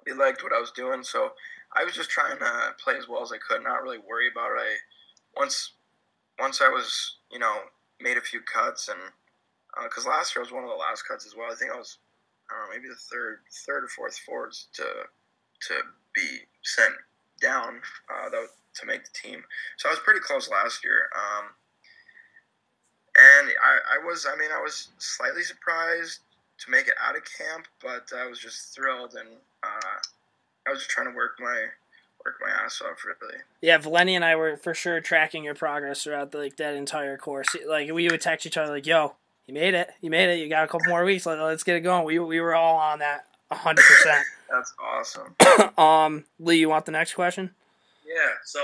he liked what I was doing. So I was just trying to play as well as I could, not really worry about it. I once once I was you know made a few cuts and because uh, last year I was one of the last cuts as well. I think I was I know maybe the third third or fourth forwards to to be sent down uh, to make the team. So I was pretty close last year. Um, and I, I was I mean I was slightly surprised to make it out of camp, but I was just thrilled and uh, I was just trying to work my work my ass off really. Yeah, Valeni and I were for sure tracking your progress throughout the, like that entire course. Like we would text each other like, "Yo, you made it, you made it. You got a couple more weeks. Let, let's get it going." We we were all on that hundred percent. That's awesome. um, Lee, you want the next question? Yeah. So,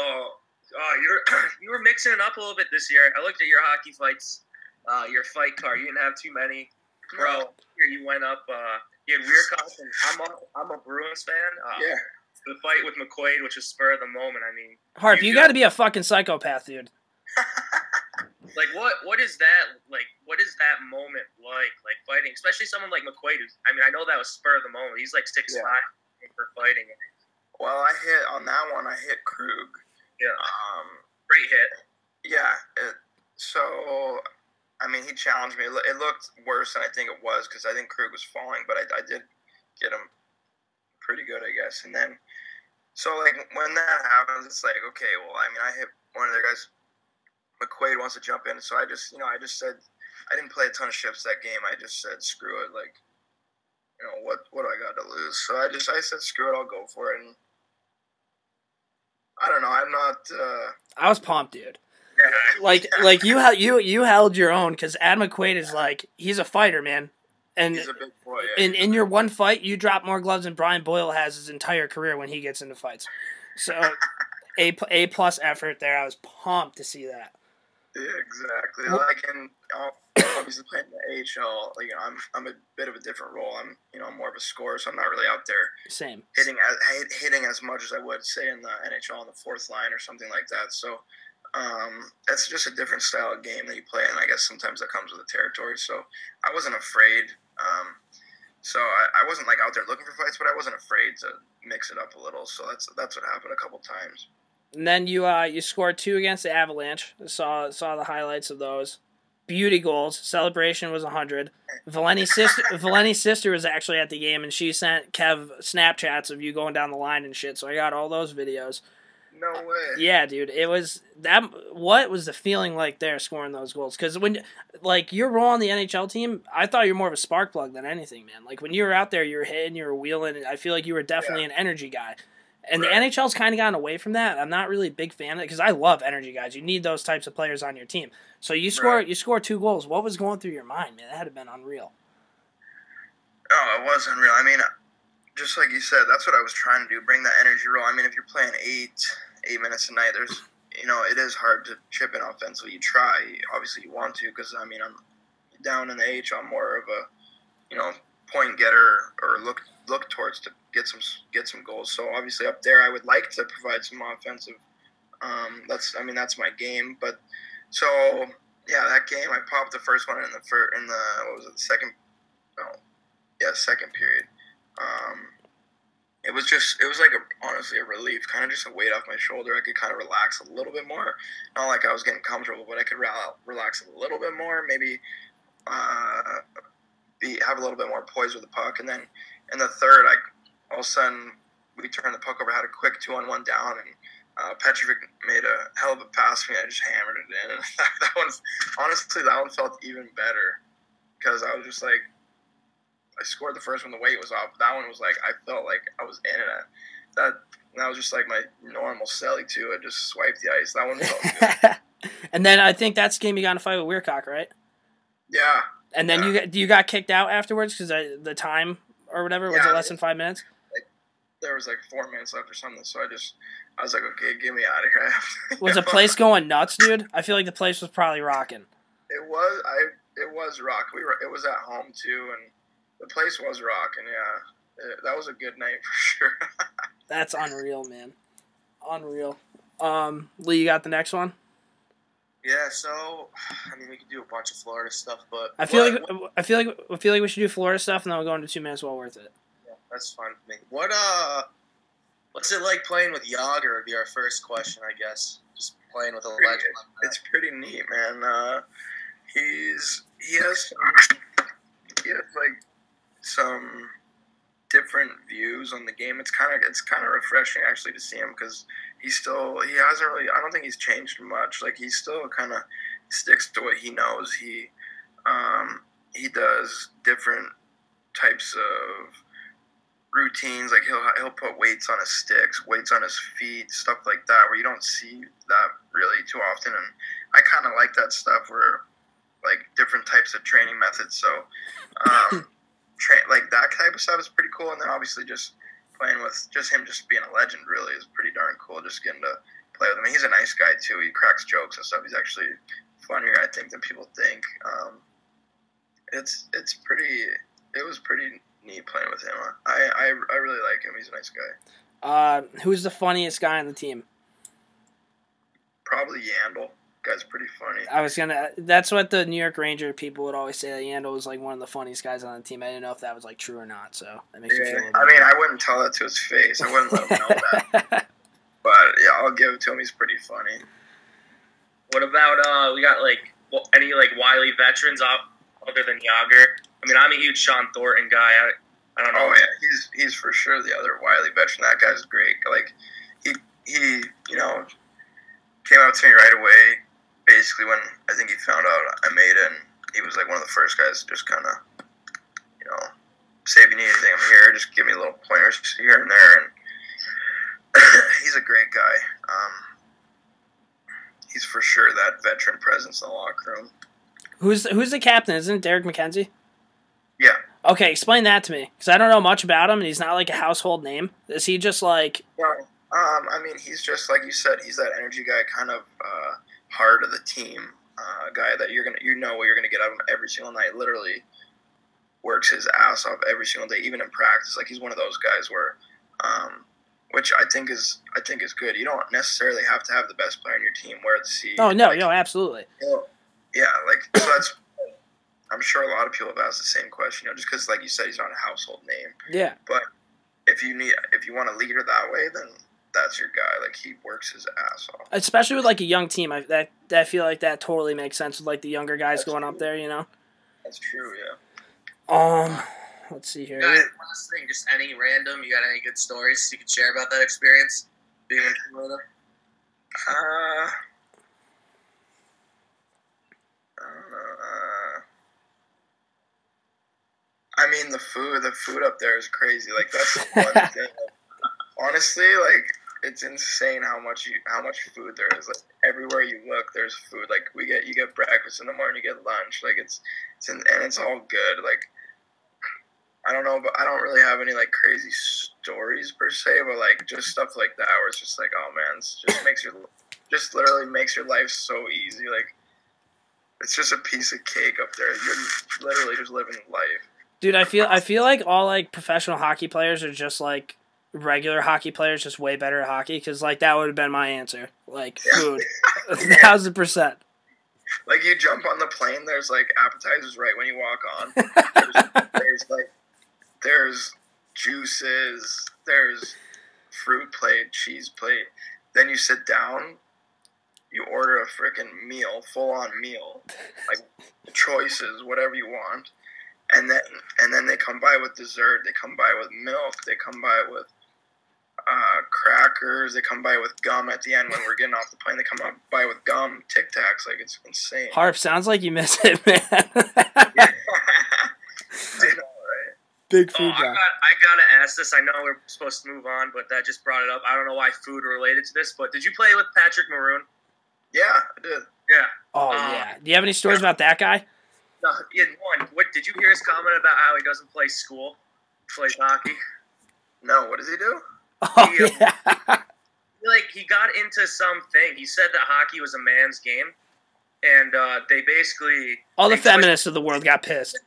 uh, you're you were mixing it up a little bit this year. I looked at your hockey fights, uh, your fight card. You didn't have too many, bro. Here you went up. Uh, you had Wiercok, and I'm a I'm a Bruins fan. Uh, yeah. The fight with McQuaid, which was spur of the moment. I mean, Harp, you, you got to be a fucking psychopath, dude. like what what is that like what is that moment like like fighting especially someone like mcquaid who's i mean i know that was spur of the moment he's like six yeah. five for fighting well i hit on that one i hit krug yeah um great hit yeah it, so i mean he challenged me it looked worse than i think it was because i think krug was falling but I, I did get him pretty good i guess and then so like when that happens it's like okay well i mean i hit one of their guys McQuaid wants to jump in. So I just, you know, I just said, I didn't play a ton of shifts that game. I just said, screw it. Like, you know, what, what do I got to lose? So I just, I said, screw it. I'll go for it. And I don't know. I'm not, uh, I was pumped, dude. like, like you held you you held your own because Adam McQuaid is like he's a fighter, man. And boy, yeah. in in your one fight, you drop more gloves than Brian Boyle has his entire career when he gets into fights. So, a a plus effort there. I was pumped to see that. Yeah, exactly. Like in obviously playing the AHL, you know, I'm I'm a bit of a different role. I'm you know more of a scorer, so I'm not really out there same hitting as hitting as much as I would say in the NHL on the fourth line or something like that. So um, that's just a different style of game that you play, and I guess sometimes that comes with the territory. So I wasn't afraid. Um, so I, I wasn't like out there looking for fights, but I wasn't afraid to mix it up a little. So that's that's what happened a couple times. And then you uh, you scored two against the Avalanche. Saw saw the highlights of those. Beauty goals. Celebration was hundred. Valeni's sister Valeni's sister was actually at the game, and she sent Kev Snapchats of you going down the line and shit. So I got all those videos. No way. Yeah, dude. It was that. What was the feeling like there scoring those goals? Because when, like, you're role on the NHL team, I thought you were more of a spark plug than anything, man. Like when you were out there, you were hitting, you were wheeling. I feel like you were definitely yeah. an energy guy. And right. the NHL's kind of gotten away from that. I'm not really a big fan of it because I love energy guys. You need those types of players on your team. So you score right. you score two goals. What was going through your mind, man? That had to been unreal. Oh, it was unreal. I mean, uh, just like you said, that's what I was trying to do. Bring that energy role. I mean, if you're playing eight eight minutes a night, there's you know it is hard to chip in offensively. You try, obviously you want to, because I mean I'm down in the H. I'm more of a you know point getter or look look towards to get some get some goals. So obviously up there, I would like to provide some offensive. Um, that's I mean that's my game. But so yeah, that game I popped the first one in the first in the what was it the second? No, yeah, second period. Um, it was just it was like a, honestly a relief, kind of just a weight off my shoulder. I could kind of relax a little bit more. Not like I was getting comfortable, but I could relax a little bit more. Maybe uh, be have a little bit more poise with the puck, and then in the third, I all of a sudden we turned the puck over, had a quick two on one down, and uh, Petrovic made a hell of a pass for me. I just hammered it in, that one's honestly that one felt even better because I was just like, I scored the first one, the weight was off. That one was like I felt like I was in it. That that was just like my normal selling too. I just swiped the ice. That one felt good. and then I think that's the game you got in a fight with Weircock, right? Yeah. And then yeah. you got you got kicked out afterwards because the time or whatever was yeah, it less than five minutes? Like, there was like four minutes left or something, so I just I was like, okay, get me out of here. was the place going nuts, dude? I feel like the place was probably rocking. It was. I. It was rock. We were. It was at home too, and the place was rocking. Yeah, it, that was a good night for sure. That's unreal, man. Unreal. Um, Lee, you got the next one. Yeah, so I mean, we could do a bunch of Florida stuff, but I feel what, like what, I feel like I feel like we should do Florida stuff, and then we'll go into two minutes well worth it. Yeah. That's fun for me. What uh, what's it like playing with Jagr? Would be our first question, I guess. Just playing with a Pretty- legend. like that. It's pretty neat, man. Uh, he's he has some he has like some different views on the game. It's kind of it's kind of refreshing actually to see him because he's still he hasn't really I don't think he's changed much. Like he still kind of sticks to what he knows. He um, he does different types of routines. Like he'll he'll put weights on his sticks, weights on his feet, stuff like that, where you don't see that really too often. And I kind of like that stuff where like different types of training methods. So um, tra- like that type of stuff is pretty cool. And then obviously just playing with just him just being a legend really is pretty darn cool. Just getting to play with him. He's a nice guy too. He cracks jokes and stuff. He's actually funnier I think than people think. Um, it's it's pretty. It was pretty neat playing with him. I, I I really like him. He's a nice guy. Uh, who's the funniest guy on the team? Probably Yandle. Guy's pretty funny. I was gonna. That's what the New York Ranger people would always say. That Yandle was like one of the funniest guys on the team. I didn't know if that was like true or not. So that makes me feel. a I mean, I wouldn't tell that to his face. I wouldn't let him know that. But yeah, I'll give it to him. He's pretty funny. What about uh? We got like well, any like wily veterans op- other than Jagr. I mean, I'm a huge Shawn Thornton guy. I, I don't know. Oh yeah, he's he's for sure the other wily veteran. That guy's great. Like he he you know came out to me right away. Basically, when I think he found out I made it, and he was like one of the first guys to just kind of you know say if you need anything, I'm here. Just give me little pointers here and there, and he's a great guy. Um, he's for sure that veteran presence in the locker room. who's who's the captain? Isn't it Derek MacKenzie? Yeah. Okay, explain that to me because I don't know much about him, and he's not like a household name. Is he just like? Well, um, I mean, he's just like you said. He's that energy guy, kind of uh, heart of the team uh, guy that you're gonna, you know, what you're gonna get out of him every single night. Literally works his ass off every single day, even in practice. Like he's one of those guys where, um, which I think is, I think is good. You don't necessarily have to have the best player in your team. Wear the C. Oh no, like, no, absolutely. yeah, like so that's. I'm sure a lot of people have asked the same question, you know, just because, like you said, he's not a household name Yeah, But if you need if you want a leader that way, then that's your guy. Like he works his ass off. especially with like a young team. I that I feel like that totally makes sense with like the younger guys going up there. You know. That's true. Yeah. Um, let's see here. Guys, last thing, just any random. You got any good stories you could share about that experience being in Florida? Uh, I. Uh, I mean, the food, the food up there is crazy. Like that's the one thing. Honestly, like it's insane how much you how much food there is. Like everywhere you look, there's food. Like we get you get breakfast in the morning, you get lunch. Like it's it's in, and it's all good. Like I don't know, but I don't really have any like crazy stories per se, but like just stuff like that where it's just like, oh man, it just makes your just literally makes your life so easy. Like it's just a piece of cake up there. You're literally just living life. Dude, I feel I feel like all like professional hockey players are just like regular hockey players, just way better at hockey. Because like that would have been my answer. Like food, a thousand percent. Like you jump on the plane, there's like appetizers right when you walk on. There's, there's like there's juices, there's fruit plate, cheese plate. Then you sit down, you order a freaking meal, full on meal, like choices, whatever you want, and then and then they come by with dessert. They come by with milk. They come by with uh, crackers. They come by with gum at the end when we're getting off the plane. They come up by with gum, Tic Tacs. Like it's insane. Harp sounds like you miss it, man. I know, right? Big Oh, food I guy. got, I gotta ask this. I know we're supposed to move on, but that just brought it up. I don't know why food related to this, but did you play with Patrick Maroon? Yeah, I did. Yeah. Oh Uh, yeah. Do you have any stories about that guy? No, he had one. What did you hear his comment about how he doesn't play school, plays hockey? No, what does he do? Oh yeah. Like he got into something. He said that hockey was a man's game, and uh, they basically All the feminists of the world got pissed.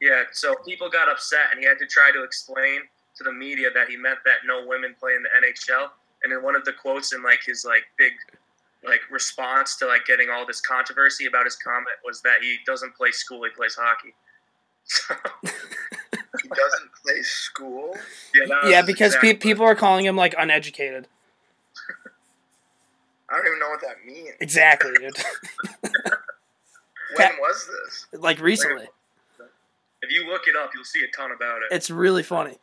Yeah, so people got upset, and he had to try to explain to the media that he meant that no women play in the NHL. And in one of the quotes in like his like big like response to like getting all this controversy about his comment was that he doesn't play school, he plays hockey. So, he doesn't play school. Yeah, Yeah, because pe- people are calling him like uneducated. I don't even know what that means. Exactly, dude. When was this? like recently. If you look it up, you'll see a ton about it. It's really funny.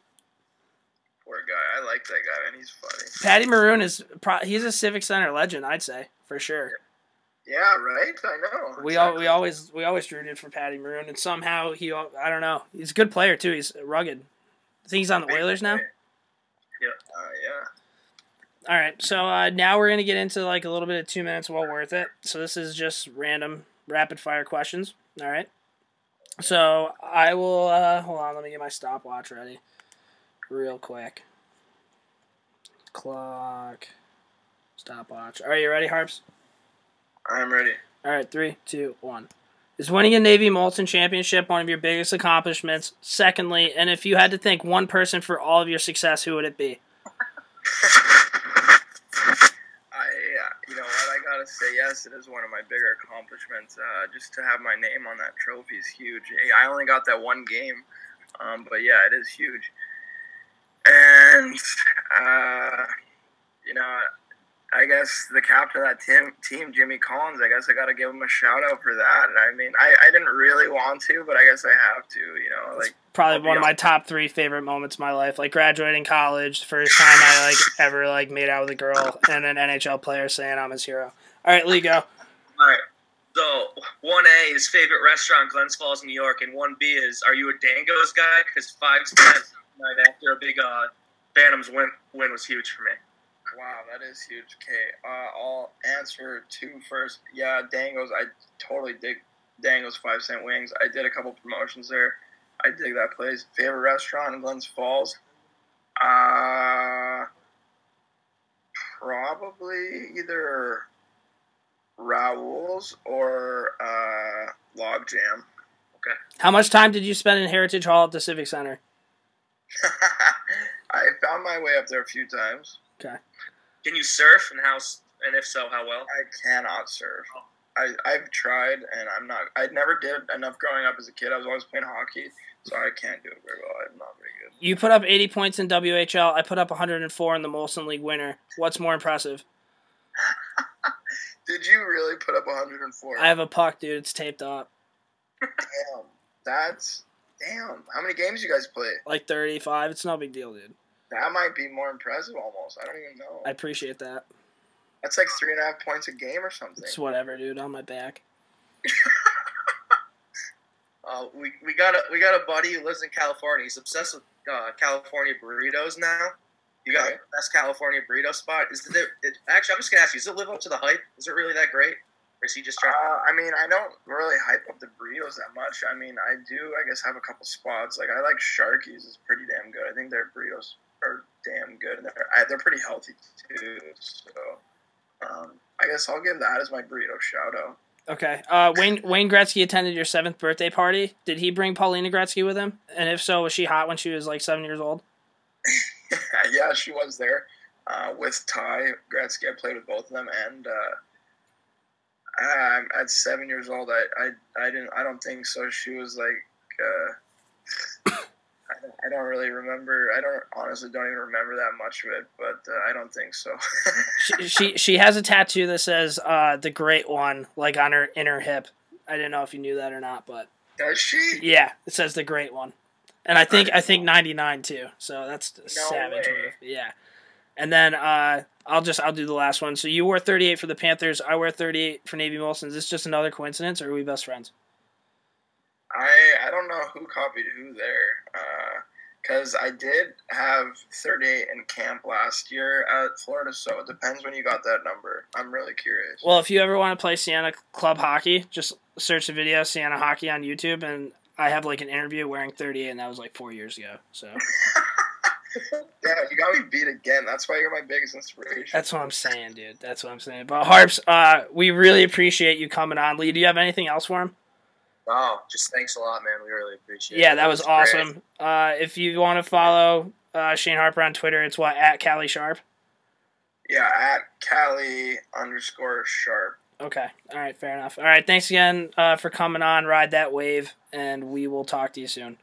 Poor guy. I like that guy, and he's funny. Patty Maroon is pro- he's a Civic Center legend, I'd say for sure. Yeah, right. I know. We all we always we always rooted for Patty Maroon, and somehow he I don't know he's a good player too. He's rugged. I think he's on the Oilers now. Uh, yeah. All right, so uh, now we're gonna get into like a little bit of two minutes well worth it. So this is just random rapid fire questions. All right. So I will uh, hold on. Let me get my stopwatch ready, real quick. Clock. Stopwatch. Are you ready, Harps? I'm ready. All right, three, two, one. Is winning a Navy Molson Championship one of your biggest accomplishments? Secondly, and if you had to thank one person for all of your success, who would it be? I, uh, you know what? I gotta say yes. It is one of my bigger accomplishments. Uh, just to have my name on that trophy is huge. I only got that one game, um, but yeah, it is huge. And uh, you know, I guess the captain of that team, team, Jimmy Collins. I guess I gotta give him a shout out for that. I mean, I, I didn't really want to, but I guess I have to. You know, like Probably one of my top three favorite moments of my life. Like graduating college, first time I like ever like made out with a girl, and an NHL player saying I'm his hero. All right, Lee, go. All right. So one A is favorite restaurant, Glens Falls, New York, and one B is Are you a Dango's guy? Because five cents night after a big uh, Phantoms win win was huge for me. Wow, that is huge. Okay, uh, I'll answer two first. Yeah, Dangles. I totally dig Dangles five cent wings. I did a couple promotions there. I dig that place. Favorite restaurant in Glens Falls? Uh, probably either Raoul's or uh, Log Jam. How much time did you spend in Heritage Hall at the Civic Center? I found my way up there a few times. Okay. Can you surf and how? And if so, how well? I cannot surf. I, I've tried and I'm not. I never did enough growing up as a kid. I was always playing hockey, so I can't do it very well. I'm not very good. You put up 80 points in WHL. I put up 104 in the Molson League winner. What's more impressive? Did you really put up 104? I have a puck, dude. It's taped up. Damn, that's damn. How many games you guys play? Like 35. It's no big deal, dude. That might be more impressive almost. I don't even know. I appreciate that. That's like three and a half points a game or something. It's whatever, dude. On my back. Uh, we, we got a we got a buddy who lives in California. He's obsessed with uh, California burritos now. You got Okay. the best California burrito spot. Is it, it actually? I'm just gonna ask you. Does it live up to the hype? Is it really that great, or is he just trying? Uh, I mean, I don't really hype up the burritos that much. I mean, I do, I guess, have a couple spots. Like, I like Sharky's is pretty damn good. I think their burritos damn good, and they're I, they're pretty healthy too. So, um, I guess I'll give that as my burrito shout out. Okay. Uh, Wayne Wayne Gretzky attended your seventh birthday party. Did he bring Paulina Gretzky with him? And if so, was she hot when she was like seven years old? yeah, she was there uh, with Ty Gretzky. I played with both of them, and uh, um, at seven years old, I, I I didn't I don't think so. She was like. Uh, I don't, really remember. I don't honestly don't even remember that much of it, but uh, I don't think so. She, she she has a tattoo that says uh, "the Great One" like on her inner hip. I didn't know if you knew that or not, but Does she? yeah, it says "the Great One," and I think I think ninety nine too. So that's a savage move. Yeah. And then uh, I'll just I'll do the last one. So you wore thirty eight for the Panthers. I wear thirty eight for Navy Molson. Is this just another coincidence, or are we best friends? I I don't know who copied who there, because I did have 38 in camp last year at Florida, so it depends when you got that number. I'm really curious. Well, if you ever want to play Siena Club Hockey, just search the video Siena Hockey on YouTube, and I have like an interview wearing 38, and that was like four years ago. So yeah, you got me beat again. That's why you're my biggest inspiration. that's what I'm saying, dude. That's what I'm saying. But Harps, uh, we really appreciate you coming on. Lee, do you have anything else for him? Oh, just thanks a lot, man. We really appreciate it. Yeah, that was great. awesome. Uh, if you want to follow uh, Shane Harper on Twitter, it's what at Cali Sharp. Yeah, at Cali underscore sharp. Okay. All right. Fair enough. All right. Thanks again uh, for coming on. Ride that wave, and we will talk to you soon.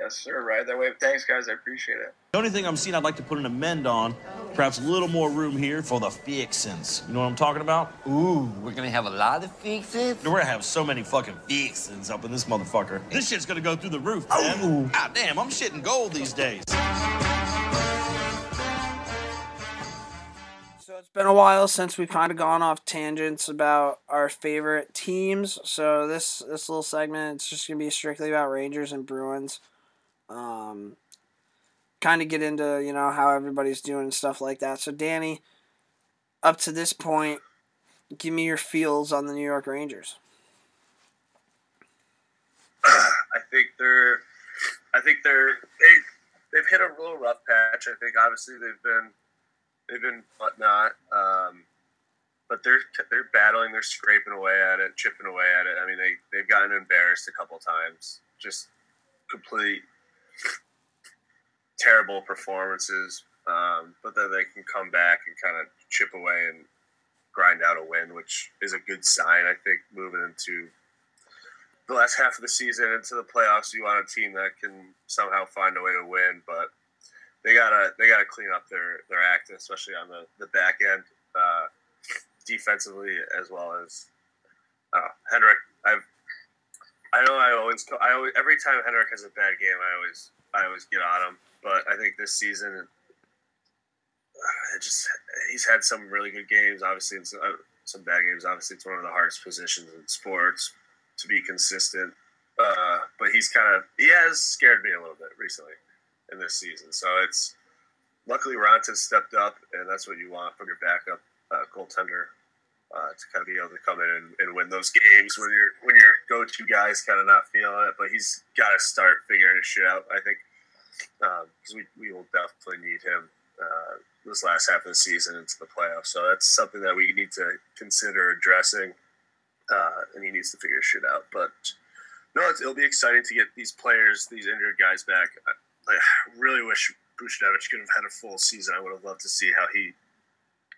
Yes, sir. Right that way. Thanks, guys. I appreciate it. The only thing I'm seeing I'd like to put an amend on, perhaps a little more room here for the fixins. You know what I'm talking about? Ooh, we're gonna have a lot of fixins. We're gonna have so many fucking fixins up in this motherfucker. This shit's gonna go through the roof, man. God ah, damn, I'm shitting gold these days. So it's been a while since we've kind of gone off tangents about our favorite teams. So this this little segment it's just gonna be strictly about Rangers and Bruins. Um, kind of get into you know how everybody's doing and stuff like that. So Danny, up to this point, give me your feels on the New York Rangers. I think they're, I think they're they they've hit a real rough patch. I think obviously they've been they've been whatnot, um, but they're they're battling, they're scraping away at it, chipping away at it. I mean they they've gotten embarrassed a couple times, just complete terrible performances. Um, but then they can come back and kind of chip away and grind out a win, which is a good sign. I think moving into the last half of the season into the playoffs, you want a team that can somehow find a way to win, but they gotta they gotta clean up their their act, especially on the the back end, uh, defensively as well as uh, Henrik. I've I know I always I always every time Henrik has a bad game, I always I always get on him, but I think this season. uh, It just he's had some really good games. Obviously, and some, uh, some bad games. Obviously, it's one of the hardest positions in sports to be consistent. Uh, but he's kind of he has scared me a little bit recently in this season. So it's luckily Raanta stepped up, and that's what you want from your backup uh, goaltender uh, to kind of be able to come in and, and win those games when your when your go-to guy's kind of not feeling it. But he's got to start figuring his shit out. I think because we we will definitely need him. Uh, this last half of the season into the playoffs, so that's something that we need to consider addressing uh, and he needs to figure shit out. But no, it'll be exciting to get these players, these injured guys back. I, I really wish Buchnevich could have had a full season. I would have loved to see how he,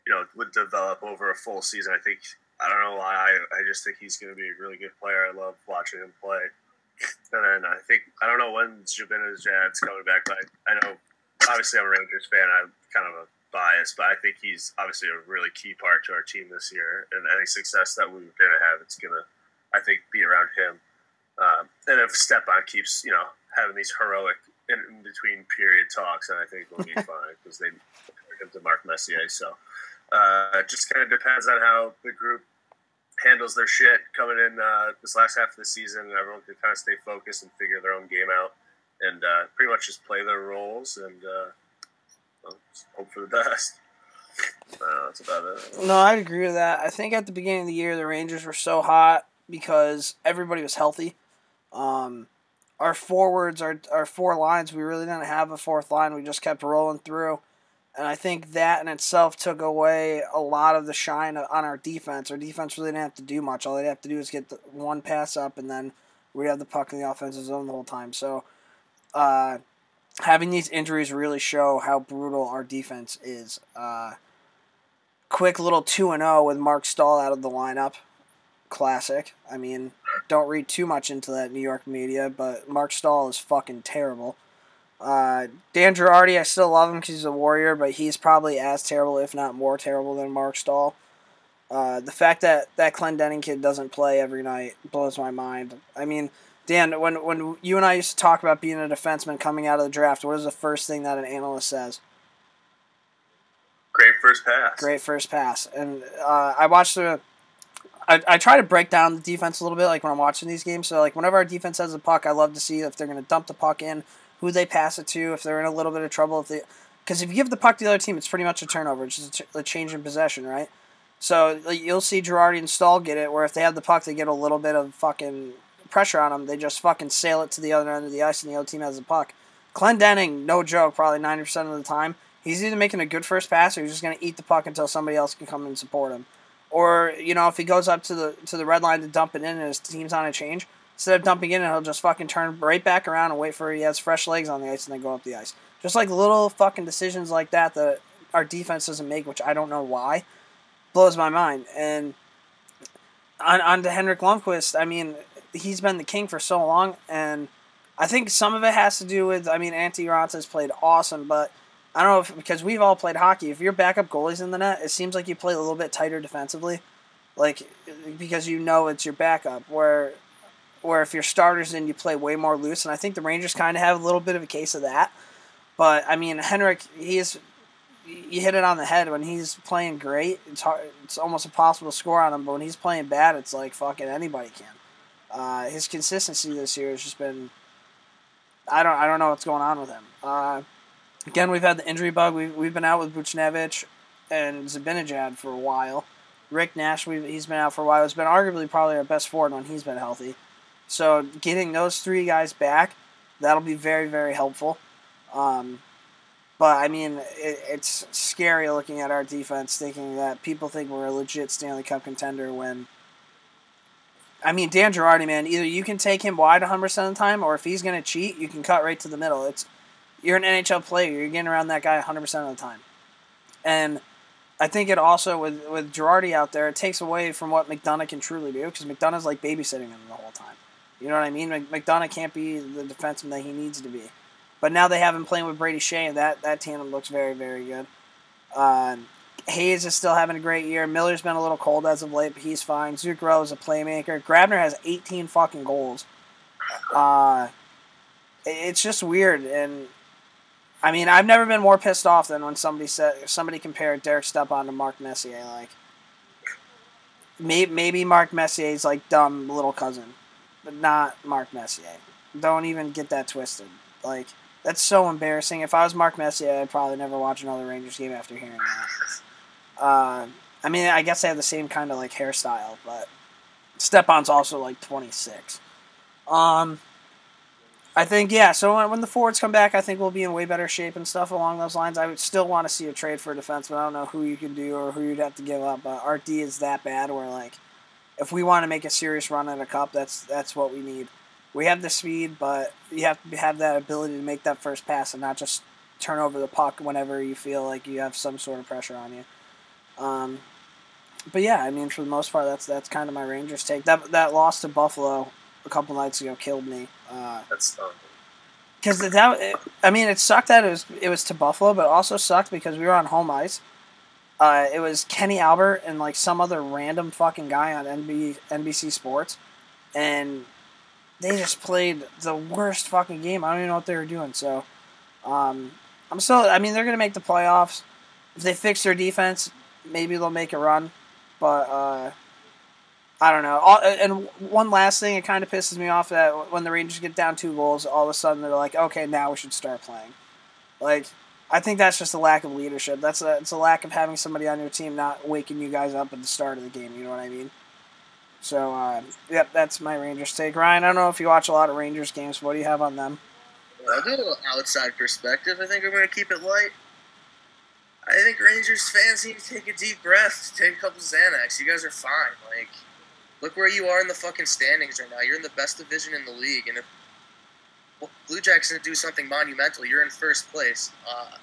you know, would develop over a full season. I think I don't know why. I, I just think he's going to be a really good player. I love watching him play. And then I think I don't know when Jad's coming back, but I, know obviously I'm a Rangers fan. I'm kind of a bias, but I think he's obviously a really key part to our team this year. And any success that we're going to have, it's going to, I think, be around him. Um, and if Stepan keeps, you know, having these heroic in, in between period talks, and I think we'll be fine because they compared him to Mark Messier. So uh, it just kind of depends on how the group handles their shit coming in uh, this last half of the season. And everyone can kind of stay focused and figure their own game out and uh, pretty much just play their roles and uh, well, hope for the best. Uh, that's about it. No, I'd agree with that. I think at the beginning of the year, the Rangers were so hot because everybody was healthy. Um, our forwards, our, our four lines, we really didn't have a fourth line. We just kept rolling through. And I think that in itself took away a lot of the shine on our defense. Our defense really didn't have to do much. All they'd have to do is get one pass up, and then we'd have the puck in the offensive zone the whole time. So, uh, having these injuries really show how brutal our defense is. Uh, quick little 2 and 0 with Marc Staal out of the lineup. Classic. I mean, don't read too much into that New York media, but Marc Staal is fucking terrible. Uh, Dan Girardi, I still love him because he's a warrior, but he's probably as terrible, if not more terrible, than Marc Staal. Uh, the fact that that Clendening kid doesn't play every night blows my mind. I mean, Dan, when when you and I used to talk about being a defenseman coming out of the draft, what is the first thing that an analyst says? Great first pass. Great first pass. And uh, I watched the. I, I try to break down the defense a little bit, like when I'm watching these games. So, like, whenever our defense has the puck, I love to see if they're going to dump the puck in, who they pass it to, if they're in a little bit of trouble. If they, because if you give the puck to the other team, it's pretty much a turnover. It's just a, change in possession, right? So like, you'll see Girardi and Staal get it, where if they have the puck, they get a little bit of fucking pressure on them. They just fucking sail it to the other end of the ice, and the other team has the puck. Clendening, no joke, probably ninety percent of the time, he's either making a good first pass or he's just gonna eat the puck until somebody else can come and support him. Or you know, if he goes up to the to the red line to dump it in and his team's on a change, instead of dumping in, and he'll just fucking turn right back around and wait for he has fresh legs on the ice and then go up the ice. Just like little fucking decisions like that that our defense doesn't make, which I don't know why, blows my mind. And on on to Henrik Lundqvist, I mean, he's been the king for so long, and I think some of it has to do with I mean Antti Raanta's played awesome, but I don't know if because we've all played hockey. If your backup goalie's in the net, it seems like you play a little bit tighter defensively, like because you know it's your backup. Where where if your starters in, you play way more loose, and I think the Rangers kind of have a little bit of a case of that. But I mean, Henrik, he's you hit it on the head when he's playing great. It's hard. It's almost impossible to score on him. But when he's playing bad, it's like fucking anybody can. Uh, his consistency this year has just been. I don't. I don't know what's going on with him. Uh, again, we've had the injury bug. We've, we've been out with Buchnevich and Zibanejad for a while. Rick Nash, he's been out for a while. It's been arguably probably our best forward when he's been healthy. So getting those three guys back, that'll be very very helpful. Um, but I mean, it, it's scary looking at our defense, thinking that people think we're a legit Stanley Cup contender when. I mean, Dan Girardi, man, either you can take him wide 100% of the time, or if he's going to cheat, you can cut right to the middle. It's You're an NHL player. You're getting around that guy 100% of the time. And I think it also, with, with Girardi out there, it takes away from what McDonagh can truly do, because McDonagh's like babysitting him the whole time. You know what I mean? McDonagh can't be the defenseman that he needs to be. But now they have him playing with Brady Skjei, and that, that tandem looks very, very good. Uh, Hayes is still having a great year. Miller's been a little cold as of late, but he's fine. Zuccarello is a playmaker. Grabner has 18 fucking goals. Uh, it's just weird, and I mean, I've never been more pissed off than when somebody said somebody compared Derek Stepan to Mark Messier. Like, maybe Mark Messier's like dumb little cousin, but not Mark Messier. Don't even get that twisted. Like, that's so embarrassing. If I was Mark Messier, I'd probably never watch another Rangers game after hearing that. Uh, I mean, I guess they have the same kind of like hairstyle, but Stepan's also like 26. Um, I think yeah. So when, when the forwards come back, I think we'll be in way better shape and stuff along those lines. I would still want to see a trade for a defenseman. I don't know who you can do or who you'd have to give up, but RD is that bad. Where like, if we want to make a serious run at a cup, that's that's what we need we have the speed, but you have to have that ability to make that first pass and not just turn over the puck whenever you feel like you have some sort of pressure on you. Um, but yeah, I mean, for the most part, that's that's kind of my Rangers take. That that loss to Buffalo a couple nights ago killed me. Uh, that's because that I mean, it sucked that it was it was to Buffalo, but also sucked because we were on home ice. Uh, it was Kenny Albert and like some other random fucking guy on NB, NBC Sports, and they just played the worst fucking game. I don't even know what they were doing. So, um, I'm still. I mean, they're gonna make the playoffs. If they fix their defense, maybe they'll make a run. But uh, I don't know. And one last thing, it kind of pisses me off that when the Rangers get down two goals, all of a sudden they're like, okay, now we should start playing. Like, I think that's just a lack of leadership. That's a it's a lack of having somebody on your team not waking you guys up at the start of the game. You know what I mean? So, uh, yep, that's my Rangers take. Ryan, I don't know if you watch a lot of Rangers games. What do you have on them? I'll do an outside perspective. I think I'm going to keep it light. I think Rangers fans need to take a deep breath, take a couple Xanax. You guys are fine. Like, look where you are in the fucking standings right now. You're in the best division in the league, and if well, Blue Jackets to do something monumental, you're in first place. Uh,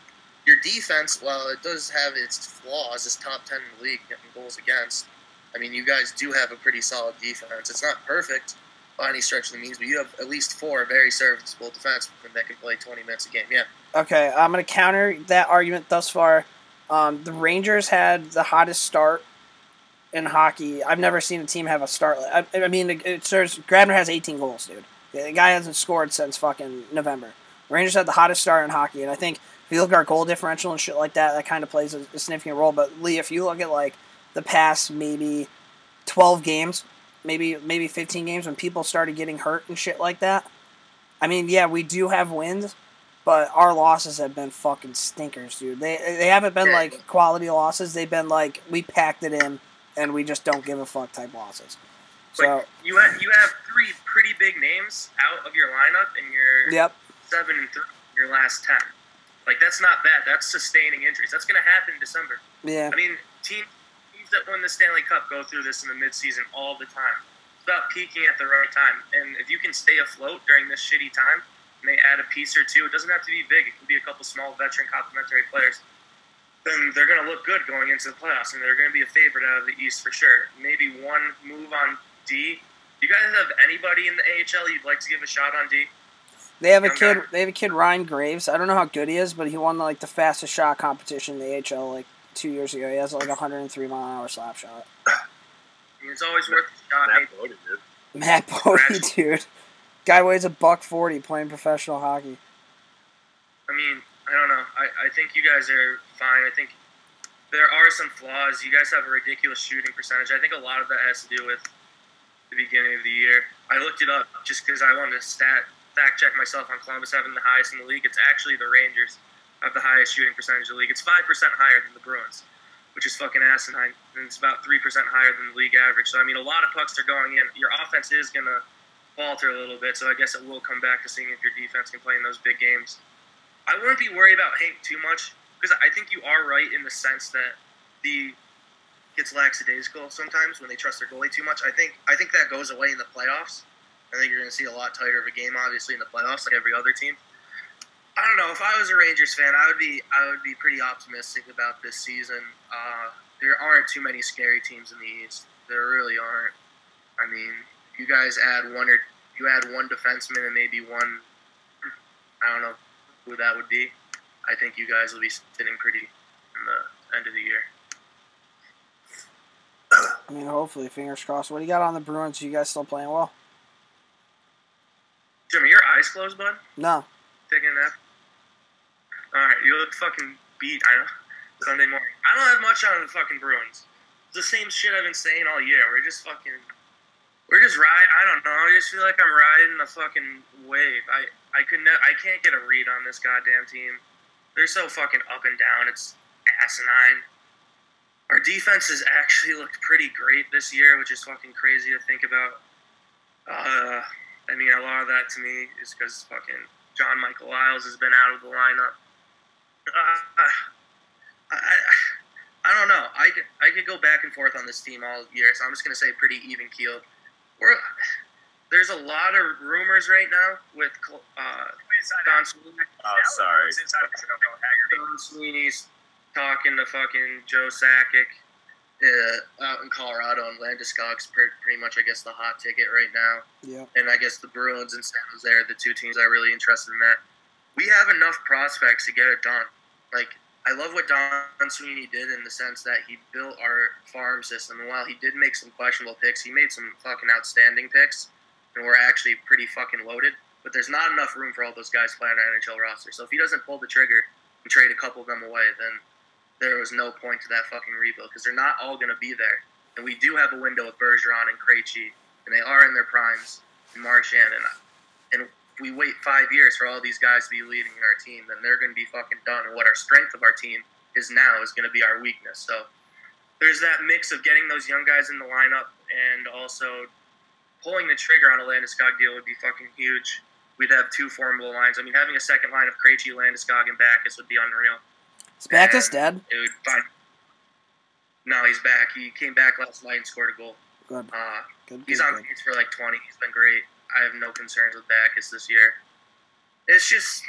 your defense, while it does have its flaws, is top ten in the league getting goals against. I mean, you guys do have a pretty solid defense. It's not perfect by any stretch of the means, but you have at least four very serviceable defensemen that can play 20 minutes a game. Yeah. Okay, I'm going to counter that argument thus far. Um, the Rangers had the hottest start in hockey. I've never seen a team have a start. I, I mean, it serves, Grabner has 18 goals, dude. The guy hasn't scored since fucking November. Rangers had the hottest start in hockey, and I think if you look at our goal differential and shit like that, that kind of plays a, a significant role. But Lee, if you look at like the past maybe 12 games, maybe maybe 15 games when people started getting hurt and shit like that. I mean, yeah, we do have wins, but our losses have been fucking stinkers, dude. They they haven't been like quality losses. They've been like we packed it in and we just don't give a fuck type losses. So you have you have three pretty big names out of your lineup, and you're yep seven and three in your last ten. Like that's not bad. That's sustaining injuries. That's going to happen in December. Yeah. I mean, team that win the Stanley Cup go through this in the midseason all the time. It's about peaking at the right time. And if you can stay afloat during this shitty time and they add a piece or two, it doesn't have to be big. It can be a couple small veteran complementary players. Then they're going to look good going into the playoffs, and they're going to be a favorite out of the East for sure. Maybe one move on D. Do you guys have anybody in the AHL you'd like to give a shot on D? They have a Young kid. guy. They have a kid Ryan Graves. I don't know how good he is, but he won like the fastest shot competition in the AHL like two years ago. He has like a 103 mile an hour slap shot. I mean, it's always worth a shot. Matt Maybe. Bodie, dude. Matt Bodie, dude. Guy weighs a buck forty playing professional hockey. I mean, I don't know. I, I think you guys are fine. I think there are some flaws. You guys have a ridiculous shooting percentage. I think a lot of that has to do with the beginning of the year. I looked it up just because I wanted to stat fact check myself on Columbus having the highest in the league. It's actually the Rangers have the highest shooting percentage in the league. It's five percent higher than the Bruins, which is fucking asinine, and it's about three percent higher than the league average. So I mean, a lot of pucks are going in. Your offense is gonna falter a little bit. So I guess it will come back to seeing if your defense can play in those big games. I wouldn't be worried about Hank too much because I think you are right in the sense that the gets lackadaisical sometimes when they trust their goalie too much. I think I think that goes away in the playoffs. I think you're going to see a lot tighter of a game, obviously, in the playoffs, like every other team. I don't know. If I was a Rangers fan, I would be I would be pretty optimistic about this season. Uh, there aren't too many scary teams in the East. There really aren't. I mean, you guys add one or you add one defenseman and maybe one, I don't know who that would be. I think you guys will be sitting pretty in the end of the year. I mean, hopefully, fingers crossed. What do you got on the Bruins? Are You guys still playing well? Jimmy, your eyes closed, bud. No. Taking a nap. All right, you look fucking beat. I know. Sunday morning. I don't have much on the fucking Bruins. It's the same shit I've been saying all year. We're just fucking. We're just ride. I don't know. I just feel like I'm riding the fucking wave. I I could ne- I can't get a read on this goddamn team. They're so fucking up and down. It's asinine. Our defense has actually looked pretty great this year, which is fucking crazy to think about. Uh, I mean, a lot of that to me is because fucking John Michael Liles has been out of the lineup. Uh, I, I, I don't know. I could, I could go back and forth on this team all year, so I'm just gonna say pretty even keeled. We're there's a lot of rumors right now with uh, Don Sweeney. Oh, sorry. Don Sweeney's talking to fucking Joe Sakic uh, out in Colorado, and Landeskog's pre- pretty much, I guess, the hot ticket right now. Yeah. And I guess the Bruins and San Jose are the two teams are really interested in that. We have enough prospects to get it done. Like, I love what Don Sweeney did in the sense that he built our farm system. And while he did make some questionable picks, he made some fucking outstanding picks. And we're actually pretty fucking loaded. But there's not enough room for all those guys playing on an NHL roster. So if he doesn't pull the trigger and trade a couple of them away, then there was no point to that fucking rebuild because they're not all going to be there. And we do have a window with Bergeron and Krejci, and they are in their primes. And Marchand and and if we wait five years for all these guys to be leading our team, then they're going to be fucking done. And what our strength of our team is now is going to be our weakness. So there's that mix of getting those young guys in the lineup and also pulling the trigger on a Landeskog deal would be fucking huge. We'd have two formidable lines. I mean, having a second line of Krejci, Landeskog, and Backes would be unreal. And dead? It fine. No, he's back. He came back last night and scored a goal. Good. Uh, Good. he's good, on good. pace for like 20. He's been great. I have no concerns with Backes this year. It's just,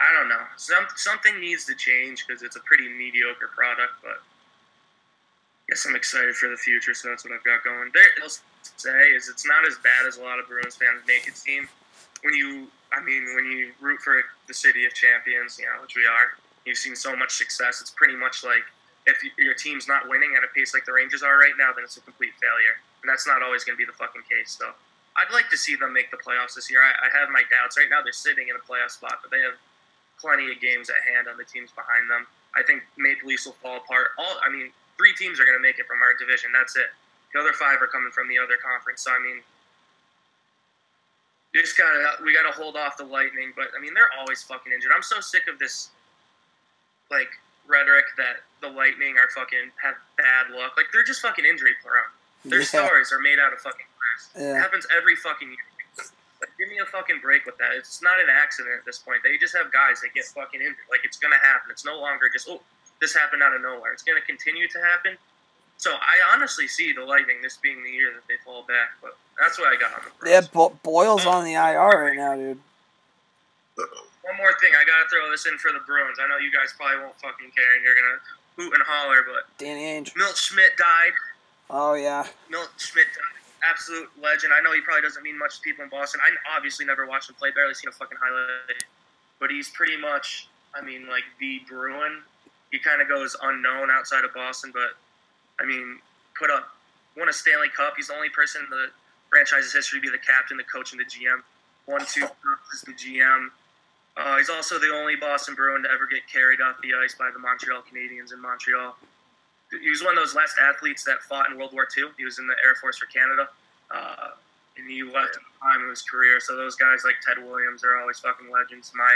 I don't know. Some something needs to change because it's a pretty mediocre product. But I guess I'm excited for the future, so that's what I've got going. There, I'll say is it's not as bad as a lot of Bruins fans make it seem. When you, I mean, when you root for the city of champions, you know, which we are, you've seen so much success. It's pretty much like if your team's not winning at a pace like the Rangers are right now, then it's a complete failure. And that's not always going to be the fucking case. So I'd like to see them make the playoffs this year. I, I have my doubts. Right now, they're sitting in a playoff spot, but they have plenty of games at hand on the teams behind them. I think Maple Leafs will fall apart. All I mean, three teams are going to make it from our division. That's it. The other five are coming from the other conference. So I mean, just gotta we gotta hold off the Lightning. But I mean, they're always fucking injured. I'm so sick of this like rhetoric that the Lightning are fucking have bad luck. Like they're just fucking injury prone. Their Yeah. stars are made out of fucking glass. It happens every fucking year. Like, give me a fucking break with that. It's not an accident at this point. They just have guys that get fucking injured. Like it's gonna happen. It's no longer just oh this happened out of nowhere. It's gonna continue to happen. So I honestly see the Lightning this being the year that they fall back. But that's what I got on the Bruins. Yeah, Bo- Boyle's oh. on the IR right now, dude. One more thing, I gotta throw this in for the Bruins. I know you guys probably won't fucking care and you're gonna hoot and holler, but Danny Ainge. Milt Schmidt died. Oh yeah. Milt Schmidt died. absolute legend. I know he probably doesn't mean much to people in Boston. I obviously never watched him play, barely seen a fucking highlight. But he's pretty much, I mean, like the Bruin. He kind of goes unknown outside of Boston, but I mean, put up, won a Stanley Cup. He's the only person in the franchise's history to be the captain, the coach, and the GM. One, two, is the GM. Uh, he's also the only Boston Bruin to ever get carried off the ice by the Montreal Canadiens in Montreal. He was one of those last athletes that fought in World War II. He was in the Air Force for Canada, uh, and he left at the time of his career. So those guys like Ted Williams are always fucking legends in my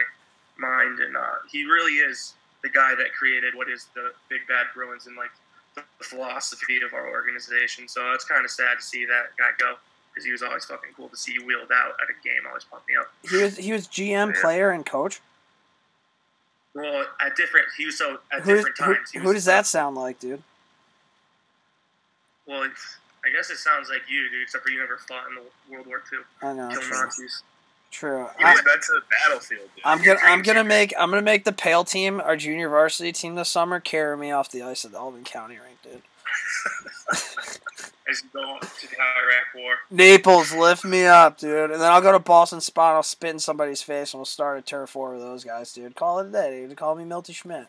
mind, and uh, he really is the guy that created what is the Big Bad Bruins and like the philosophy of our organization. So it's kind of sad to see that guy go because he was always fucking cool to see wheeled out at a game. Always pumped me up. He was he was GM, player, and coach. Well, at different, he was so at Who, different who, times. he who does that sound like, dude? Well, it's- I guess it sounds like you, dude. Except for you never fought in the World War II. I know. Kill True. Nazis. True. He I, was meant to the battlefield. Dude. I'm gonna I'm gonna make I'm gonna make the Pale team our junior varsity team this summer carry me off the ice at the Albany County rink, dude. As you go to the Iraq War. Naples, lift me up, dude. And then I'll go to Boston Spot. I'll spit in somebody's face, and we'll start a turf war with those guys, dude. Call it a day, dude. Call me Milty Schmidt.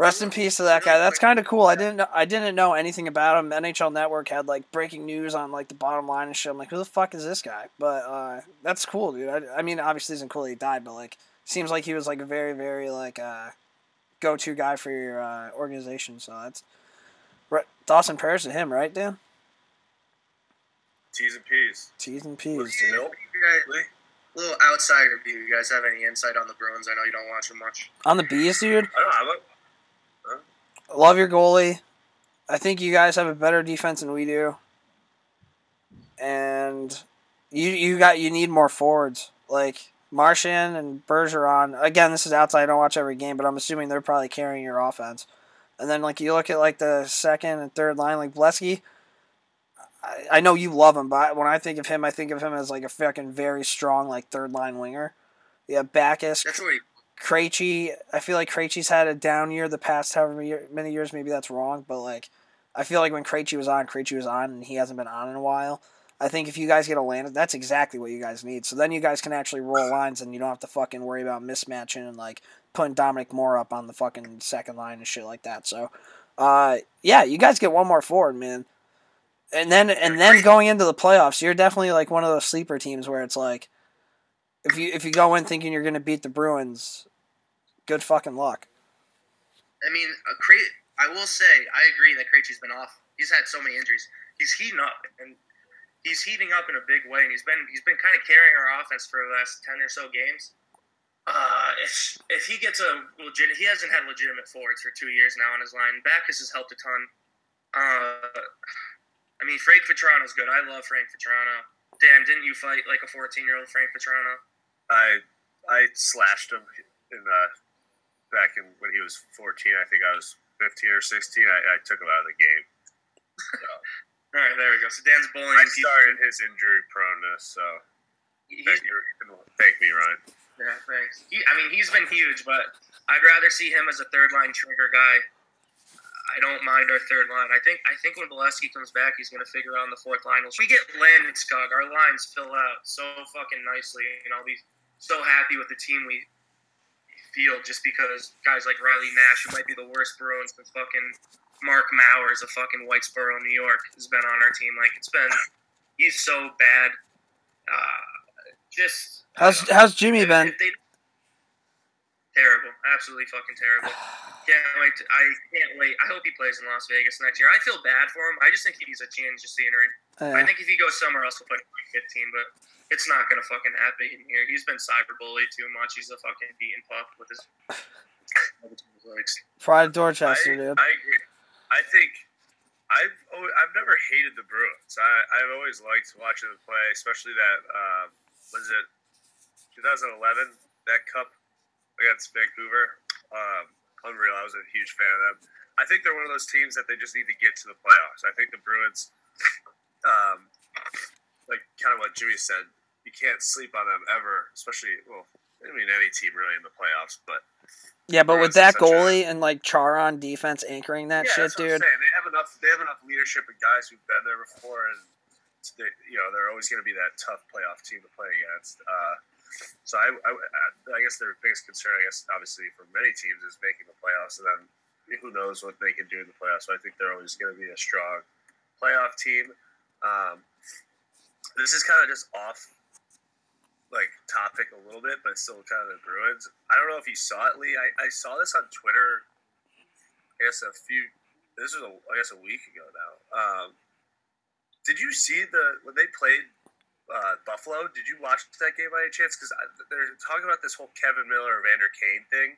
Rest in peace to that guy. That's kind of cool. I didn't know, I didn't know anything about him. NHL Network had like breaking news on like the bottom line and shit. I'm like, who the fuck is this guy? But uh, that's cool, dude. I, I mean, obviously, isn't cool that he died, but like, seems like he was like a very, very like uh, go-to guy for your uh, organization. So that's Re- Dawson prayers to him, right, Dan? T's and P's. T's and P's, dude. Guys, little outsider view. You guys have any insight on the Bruins? I know you don't watch them much. On the bees, dude. I don't have a. Love your goalie. I think you guys have a better defense than we do. And you you got you need more forwards. Like Marchand and Bergeron. Again, this is outside. I don't watch every game, but I'm assuming they're probably carrying your offense. And then like you look at like the second and third line, like Beleskey. I, I know you love him, but when I think of him, I think of him as like a fucking very strong like third line winger. Yeah, Backes, That's what he. Krejci, I feel like Krejci's had a down year the past however many years. Maybe that's wrong, but like, I feel like when Krejci was on, Krejci was on, and he hasn't been on in a while. I think if you guys get a land, that's exactly what you guys need. So then you guys can actually roll lines, and you don't have to fucking worry about mismatching and like putting Dominic Moore up on the fucking second line and shit like that. So, uh, yeah, you guys get one more forward, man. And then and then going into the playoffs, you're definitely like one of those sleeper teams where it's like, if you if you go in thinking you're gonna beat the Bruins, good fucking luck. I mean, Cre- I will say, I agree that Krejci's been off. He's had so many injuries. He's heating up, and he's heating up in a big way. And he's been he's been kind of carrying our offense for the last ten or so games. Uh, if if he gets a legit, he hasn't had legitimate forwards for two years now on his line. Backes has helped a ton. Uh, I mean, Frank Vatrano's good. I love Frank Vatrano. Dan, didn't you fight like a fourteen year old Frank Vatrano? I I slashed him in uh, back in when he was 14. I think I was 15 or 16. I, I took him out of the game. All right, there we go. So Dan's bullying. I people. started his injury proneness, so He's- thank, you thank me, Ryan. Yeah, thanks. He, I mean, he's been huge, but I'd rather see him as a third line trigger guy. I don't mind our third line. I think I think when Beleskey comes back, he's going to figure out on the fourth line. If we get Landeskog, our lines fill out so fucking nicely, and I'll be so happy with the team we field just because guys like Riley Nash, who might be the worst Bruins since fucking Mark Mowers of fucking Whitesboro, New York, has been on our team. Like it's been, he's so bad. Uh, just How's how's Jimmy if- been? if they- terrible, absolutely fucking terrible. Can't wait. To, I can't wait. I hope he plays in Las Vegas next year. I feel bad for him. I just think he needs a change of scenery. I Yeah. think if he goes somewhere else, he'll put him 15, but it's not gonna fucking happen here. He's been cyberbullied too much. He's a fucking beaten pup with his. legs. Pride Dorchester, I, dude. I agree. I think I've always, I've never hated the Bruins. I, I've always liked watching them play, especially that um, was it 2011 that cup against Vancouver. Um, unreal. I was a huge fan of them. I think they're one of those teams that they just need to get to the playoffs. I think the Bruins, um, like kind of what Jimmy said, you can't sleep on them ever, especially well, I mean any team really in the playoffs, but Yeah, but with that such a- goalie and like Char on defense anchoring that yeah, shit, that's what I'm dude. They have enough. They have enough leadership and guys who've been there before, and they, you know they're always going to be that tough playoff team to play against. Uh, so I, I, I guess their biggest concern, I guess, obviously for many teams, is making the playoffs, and then who knows what they can do in the playoffs. So I think they're always going to be a strong playoff team. Um, this is kind of just off like topic a little bit, but still kind of the Bruins. I don't know if you saw it, Lee. I, I saw this on Twitter. I guess a few. This was a, I guess a week ago now. Um, did you see the when they played uh, Buffalo? Did you watch that game by any chance? Because they're talking about this whole Kevan Miller Evander Kane thing.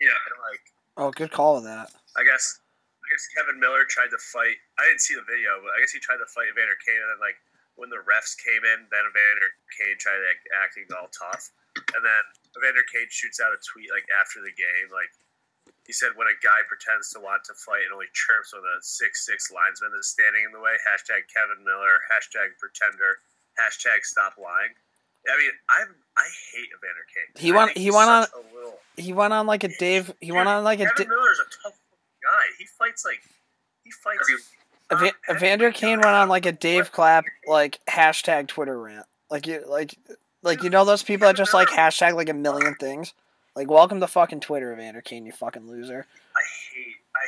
Yeah, and like Oh, good call on that. I guess I guess Kevan Miller tried to fight. I didn't see the video, but I guess he tried to fight Evander Kane, and then like when the refs came in, then Evander Kane tried like, acting all tough, and then Evander Kane shoots out a tweet like after the game, like he said, when a guy pretends to want to fight and only chirps when a six six linesman is standing in the way. Hashtag Kevan Miller. Hashtag pretender. Hashtag stop lying. I mean, I I hate Evander Kane. He went. He went on. Little, He went on like a Dave. He went on like a. Kevan Di- Miller's a tough guy. He fights like he fights. Eva- Evander Kane went on like a Dave Clapp like hashtag Twitter rant. Like you like like you know those people that just like hashtag like a million things. Like welcome to fucking Twitter, Evander Kane, you fucking loser.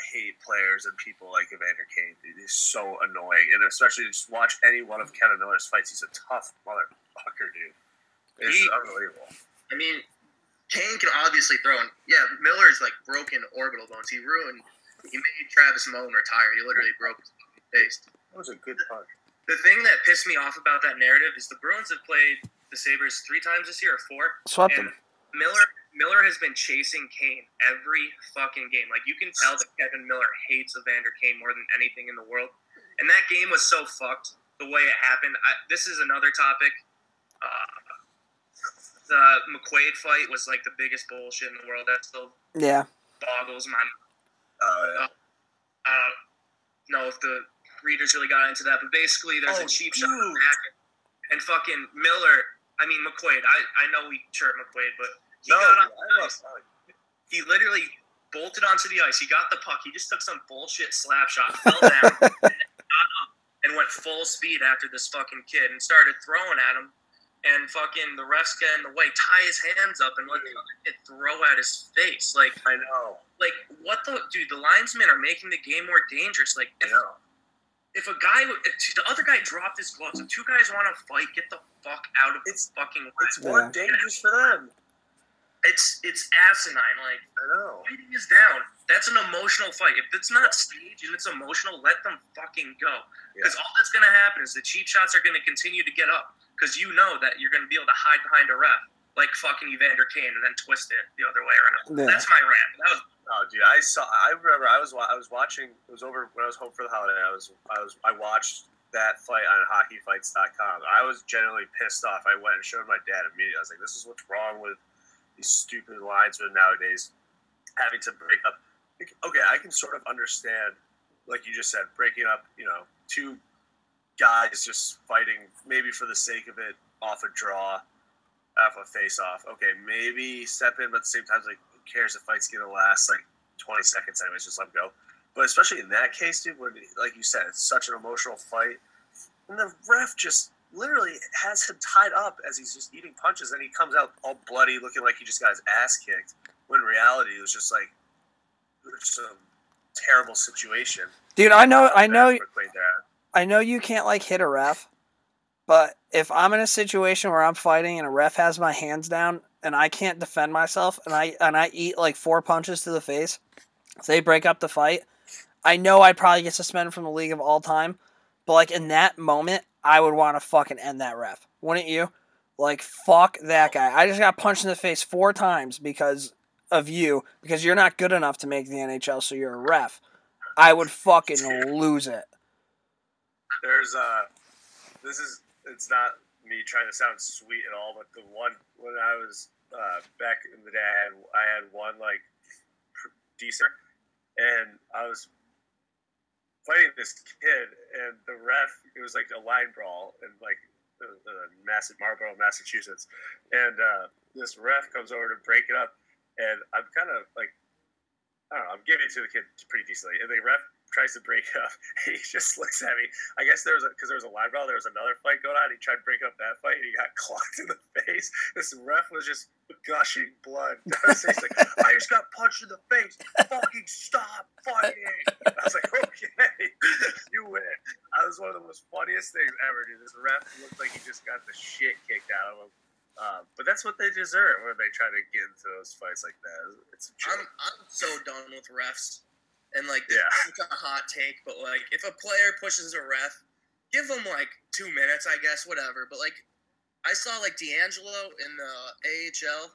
I hate players and people like Evander Kane. Dude. He's so annoying, and especially just watch any one of Kevan Miller's fights. He's a tough motherfucker, dude. It's He- unbelievable. I mean, Kane can obviously throw. And yeah, Miller's like broken orbital bones. He ruined. He made Travis Moen retire. He literally broke his fucking face. That was a good punch. The thing that pissed me off about that narrative is the Bruins have played the Sabres three times this year, or four. Swept and them. Miller Miller has been chasing Kane every fucking game. Like you can tell that Kevan Miller hates Evander Kane more than anything in the world. And that game was so fucked the way it happened. I, this is another topic. Uh, the McQuaid fight was like the biggest bullshit in the world. That still Yeah. boggles my. Oh yeah. I don't know if the readers really got into that, but basically, there's Oh, a cheap shot dude. back, and fucking Miller. I mean McQuaid. I I know we chirp McQuaid, but he No, got on the ice. He literally bolted onto the ice. He got the puck. He just took some bullshit slap shot, fell down, and, got up and went full speed after this fucking kid and started throwing at him. And fucking the refs get in the way, tie his hands up, and let the other kid throw at his face. Like I know. like what the dude? The linesmen are making the game more dangerous. Like I if, know. If a guy, if the other guy dropped his gloves, if two guys want to fight, get the fuck out of It's- the fucking way. It's more Yeah. dangerous for them. It's it's asinine. Like I know. fighting is down. That's an emotional fight. If it's not staged and it's emotional, let them fucking go. Because all that's gonna happen is the cheap shots are gonna continue to get up. Because you know that you're gonna be able to hide behind a ref like fucking Evander Kane and then twist it the other way around. Yeah. That's my rant. That was Oh, dude, I saw. I remember. I was. I was watching. It was over when I was home for the holiday. I was. I was. I watched that fight on HockeyFights.com. I was genuinely pissed off. I went and showed my dad immediately. I was like, "This is what's wrong with these stupid linesmen nowadays, having to break up." Okay, I can sort of understand, like you just said, breaking up. You know, two guys just fighting, maybe for the sake of it, off a draw, off a face-off. Okay, maybe step in, but at the same time, like, cares? If the fight's gonna last like 20 seconds anyways. Just let him go. But especially in that case, dude, when like you said, it's such an emotional fight, and the ref just literally has him tied up as he's just eating punches, and he comes out all bloody, looking like he just got his ass kicked. When in reality, it was just like it was some terrible situation. Dude, I know I know I know you can't like hit a ref, but if I'm in a situation where I'm fighting and a ref has my hands down and I can't defend myself and I and I eat like four punches to the face, they break up the fight, I know I'd probably get suspended from the league of all time. But like in that moment, I would want to fucking end that ref, wouldn't you? Like fuck that guy. I just got punched in the face four times because of you because you're not good enough to make the NHL, so you're a ref. I would fucking lose it. There's uh, this is it's not me trying to sound sweet at all, but the one when I was uh, back in the day, I had, I had one like pr- decent, and I was fighting this kid, and the ref it was like a line brawl, and like uh, uh, Mass Marlboro, Massachusetts, and uh, this ref comes over to break it up, and I'm kind of like I don't know, I'm giving it to the kid pretty decently, and the ref tries to break up. He just looks at me. I guess there was because there was a line brawl. There was another fight going on. He tried to break up that fight, and he got clocked in the face. This ref was just gushing blood. He's like, I just got punched in the face. Fucking stop fighting. I was like, okay, you win. That was one of the most funniest things ever, dude. This ref looked like he just got the shit kicked out of him. Um, but that's what they deserve when they try to get into those fights like that. It's I'm. I'm so done with refs. And like, this Yeah. is a hot take, but like, if a player pushes a ref, give them like two minutes, I guess, whatever. But like, I saw like DeAngelo in the AHL.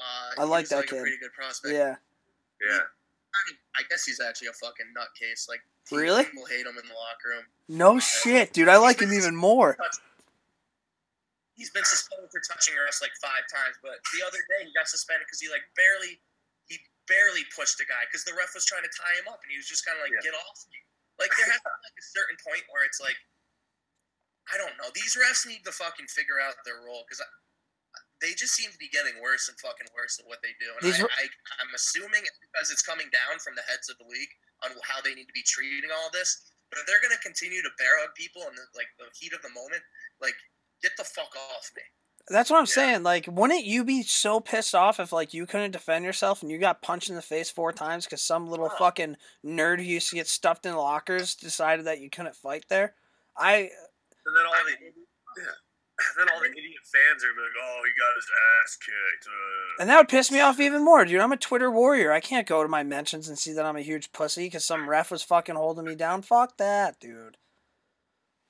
Uh, I like that like, kid. A pretty good prospect. Yeah. Yeah. I, mean, I guess he's actually a fucking nutcase. Like, Really? People hate him in the locker room. No shit, dude. I like him even more. He's been suspended for touching refs like five times, but the other day he got suspended because he like barely, he barely pushed a guy because the ref was trying to tie him up and he was just kind of like, Yeah. "Get off me!" Like there has to be like a certain point where it's like, I don't know. These refs need to fucking figure out their role because they just seem to be getting worse and fucking worse at what they do. And These I, I, i'm assuming it's because it's coming down from the heads of the league on how they need to be treating all this. But if they're going to continue to bear hug people in the, like the heat of the moment, like get the fuck off me. That's what I'm saying. Like, wouldn't you be so pissed off if like you couldn't defend yourself and you got punched in the face four times because some little fucking nerd who used to get stuffed in lockers decided that you couldn't fight there? I And then all the yeah. And then all the idiot fans are like, "Oh, he got his ass kicked." Uh, and that would piss me off even more, dude. I'm a Twitter warrior. I can't go to my mentions and see that I'm a huge pussy because some ref was fucking holding me down. Fuck that, dude.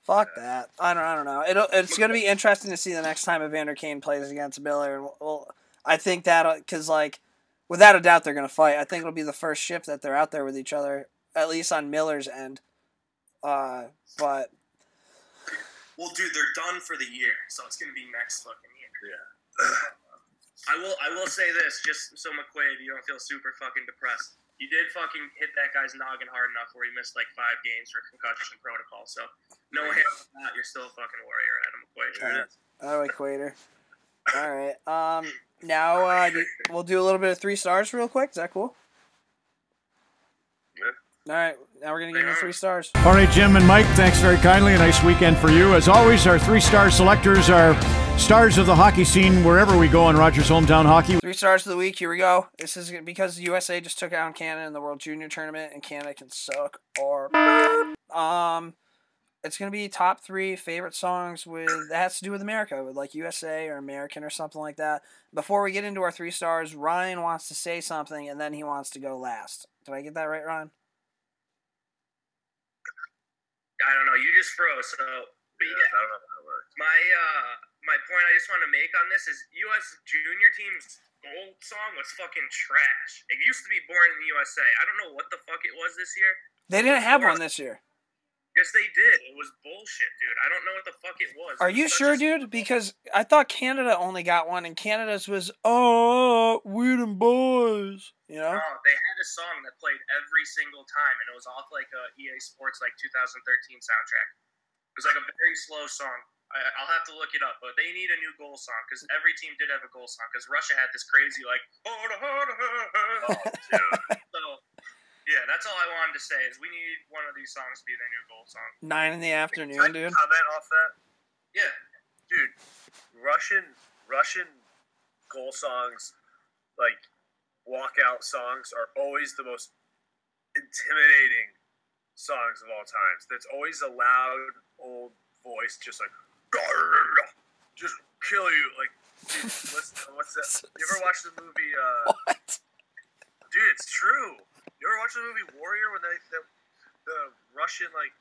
Fuck that. I don't. I don't know. It'll. It's gonna be interesting to see the next time Evander Kane plays against Miller. And well, I think that because like, without a doubt, they're gonna fight. I think it'll be the first shift that they're out there with each other, at least on Miller's end. Uh, but Well, dude, they're done for the year, so it's gonna be next fucking year. yeah. I will. I will say this, just so McQuaid, you don't feel super fucking depressed. You did fucking hit that guy's noggin hard enough where he missed like five games for concussion protocol. So no hands on that. You're still a fucking warrior, Adam McQuaid. all right, Quater. All right. Um. Now uh, do- we'll do a little bit of three stars real quick. Is that cool? Yeah. All right. Now we're gonna give him three stars. All right, Jim and Mike, thanks very kindly. A nice weekend for you. As always, our three star selectors are stars of the hockey scene wherever we go in Rogers Hometown Hockey. Three stars of the week. Here we go. This is because USA just took out Canada in the World Junior Tournament, and Canada can suck or um. It's gonna be top three favorite songs with that has to do with America, with like USA or American or something like that. Before we get into our three stars, Ryan wants to say something, and then he wants to go last. Did I get that right, Ryan? I don't know. You just froze. So, but Yeah, yeah, I don't know how that works. my uh, my point I just want to make on this is U.S. junior team's goal song was fucking trash. It used to be Born in the USA. I don't know what the fuck it was this year. They didn't have one this year. Yes, they did. It was bullshit, dude. I don't know what the fuck it was. Are It was you sure, dude? Because I thought Canada only got one, and Canada's was oh weird and boys. You know? No, they had a song that played every single time, and it was off like a EA Sports like 2013 soundtrack. It was like a very slow song. I, I'll have to look it up, but they need a new goal song because every team did have a goal song. Because Russia had this crazy like oh, oh, so yeah, that's all I wanted to say is we need one of these songs to be their new goal song. Nine in the Can I afternoon, dude. comment off that? Yeah, dude, Russian Russian goal songs, like walkout songs, are always the most intimidating songs of all times. That's always a loud old voice, just like just kill you. Like, dude, listen, what's that? You ever watch the movie? Uh, What? dude, it's true. You ever watch the movie Warrior when they the, the Russian like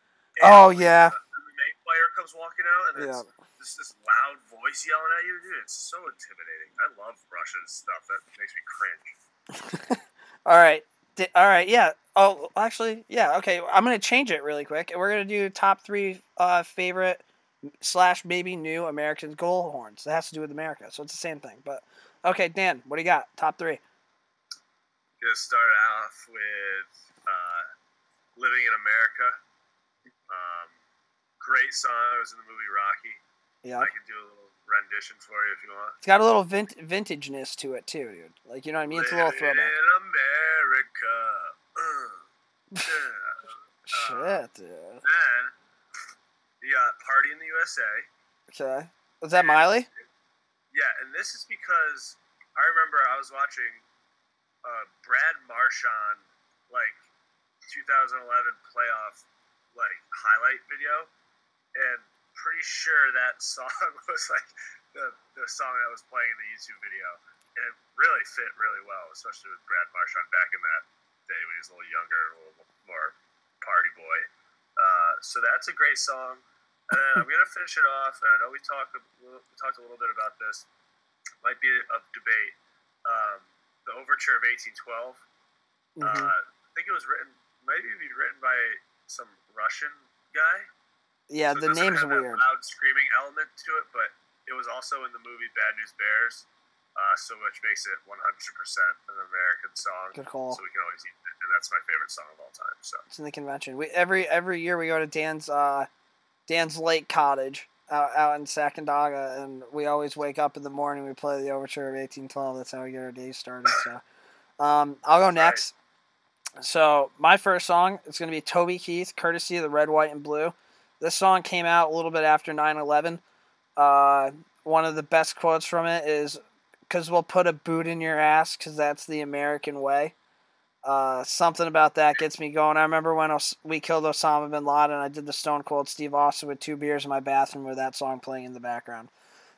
Oh yeah. MMA player comes walking out and it's Yeah. just this loud voice yelling at you, dude. It's so intimidating. I love Russian stuff. That makes me cringe. All right. All right, Yeah. Oh, actually, yeah. Okay. I'm gonna change it really quick. And we're gonna do top three uh, favorite slash maybe new American goal horns. That has to do with America, so it's the same thing. But okay, Dan, what do you got? Top three. Gonna start off with uh, "Living in America." Um, great song. It was in the movie Rocky. Yeah. I can do a little rendition for you if you want. It's got a little vint- vintageness to it too, dude. Like you know what I mean? It's a little Living throwback. in America. Uh, yeah. Shit, dude. Then you got Party in the USA. Okay. Was that Miley? Yeah, and this is because I remember I was watching uh, Brad Marchand like 2011 playoff like highlight video, and pretty sure that song was like the the song that was playing in the YouTube video, and it really fit really well, especially with Brad Marchand back in that day when he was a little younger, a little more party boy. Uh, so that's a great song. And then I'm gonna finish it off. And I know we talked a little, we talked a little bit about this. Might be of debate. Um, the Overture of 1812. Mhm. Uh, I think it was written, maybe be written by some Russian guy. Yeah, So the name's weird. Loud screaming element to it, but it was also in the movie Bad News Bears. Uh, so which makes it 100% an American song. Good call. So we can always and that's my favorite song of all time. So It's in the convention. We every every year we go to Dan's uh, Dan's Lake Cottage out out in Sacandaga, and we always wake up in the morning. We play the overture of eighteen twelve. That's how we get our day started. So, um, I'll go next. So my first song is going to be Toby Keith, courtesy of the Red, White, and Blue. This song came out a little bit after 9-11. Uh, one of the best quotes from it is, "Cause we'll put a boot in your ass, cause that's the American way." Uh, something about that gets me going. I remember when Os- we killed Osama bin Laden, I did the Stone Cold Steve Austin with two beers in my bathroom with that song playing in the background.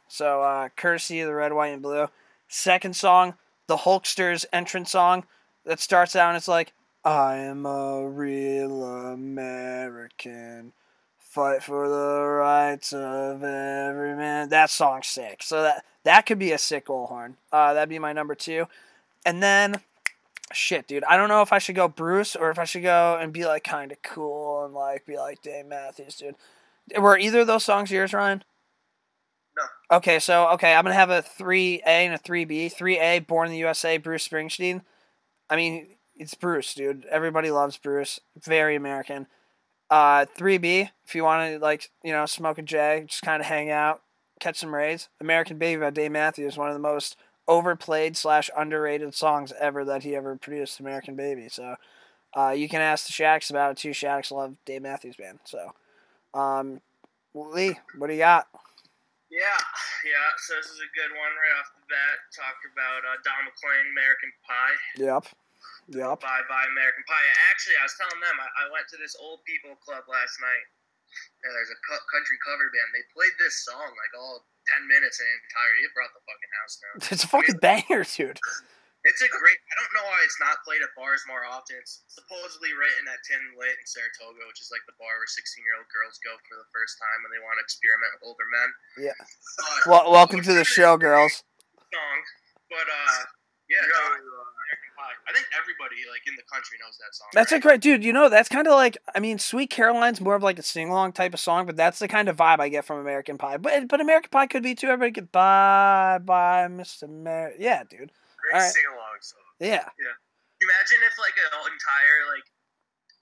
So, uh, courtesy of the Red, White, and Blue. Second song, the Hulkster's entrance song that starts out and it's like, I am a real American. Fight for the rights of every man. That song's sick. So that that could be a sick goal horn. Uh, that'd be my number two. And then shit, dude. I don't know if I should go Bruce or if I should go and be like kind of cool and like be like Dave Matthews, dude. Were either of those songs yours, Ryan? No. Okay, so okay, I'm gonna have a three A and a three B. Three A, Born in the USA, Bruce Springsteen. I mean, it's Bruce, dude. Everybody loves Bruce. Very American. Uh, three B, if you want to like, you know, smoke a J, just kind of hang out, catch some rays. American Baby by Dave Matthews, is one of the most overplayed slash underrated songs ever that he ever produced. American Baby. So, uh, you can ask the Shacks about it too. Shacks love Dave Matthews Band. So, um, Lee, what do you got? Yeah, yeah. So this is a good one right off the bat. Talk about uh, Don McLean, American Pie. Yep. Yep. Bye bye American Pie. Actually, I was telling them I, I went to this old people club last night, and there's a cu- country cover band. They played this song like all ten minutes in entirety. It brought the fucking house down. It's a fucking banger, dude. It's a great. I don't know why it's not played at bars more often. It's supposedly written at Tin Lit in Saratoga, which is like the bar where sixteen-year-old girls go for the first time when they want to experiment with older men. Yeah. But, Well, welcome to the show, girls. song, but uh, yeah, no, American Pie. I think everybody like in the country knows that song. That's a great dude. You know, that's kind of like I mean, Sweet Caroline's more of like a sing along type of song, but that's the kind of vibe I get from American Pie. But but American Pie could be too. Everybody get bye bye, Mr. Mer. Yeah, dude. great All right. sing along song. Yeah. Yeah. Imagine if like an entire like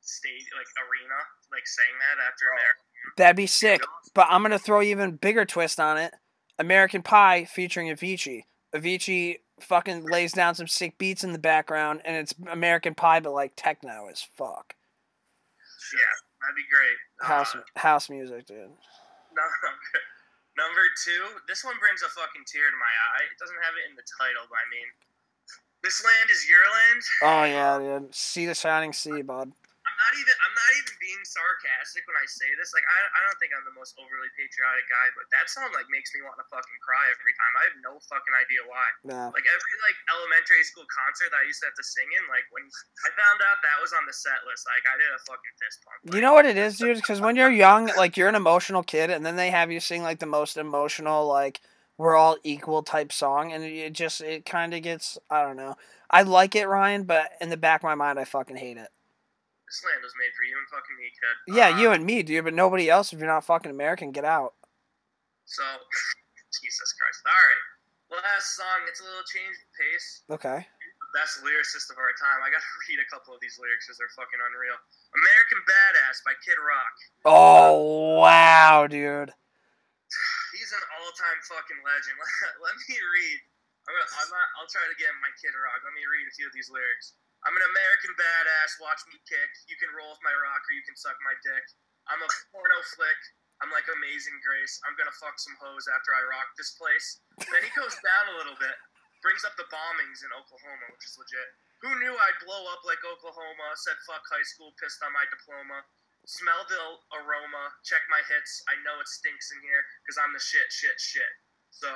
stage like arena like sang that after oh. American. That'd be sick. But I'm gonna throw even bigger twist on it. American Pie featuring Avicii. Avicii fucking lays down some sick beats in the background, and it's American Pie, but like techno as fuck. Yeah, that'd be great. House Uh, house music, dude. number, number two, this one brings a fucking tear to my eye. It doesn't have it in the title, but I mean, this land is your land. Oh yeah, dude. See the shining sea, bud. I'm not even. I'm not even being sarcastic when I say this. Like, I, I don't think I'm the most overly patriotic guy, but that song like makes me want to fucking cry every time. I have no fucking idea why. No. Like every like elementary school concert that I used to have to sing in, like when I found out that was on the set list, like I did a fucking fist pump. You know what it is, dude? Because when you're young, like you're an emotional kid, and then they have you sing like the most emotional, like we're all equal type song, and it just it kind of gets I don't know. I like it, Ryan, but in the back of my mind, I fucking hate it. This land was made for you and fucking me, kid. Yeah, Uh, you and me, dude, but nobody else. If you're not fucking American, get out. So, Jesus Christ. All right. Last song. It's a little change of pace. Okay. The best lyricist of our time. I gotta read a couple of these lyrics because they're fucking unreal. American Badass by Kid Rock. Oh wow, dude. He's an all-time fucking legend. Let, let me read. I'm gonna, I'm not, I'll try to get my Kid Rock. Let me read a few of these lyrics. I'm an American badass. Watch me kick. You can roll with my rocker. You can suck my dick. I'm a porno flick. I'm like Amazing Grace. I'm gonna fuck some hoes after I rock this place. Then he goes down a little bit, brings up the bombings in Oklahoma, which is legit. Who knew I'd blow up like Oklahoma? Said fuck high school, pissed on my diploma. Smell the aroma, check my hits. I know it stinks in here because I'm the shit, shit, shit. So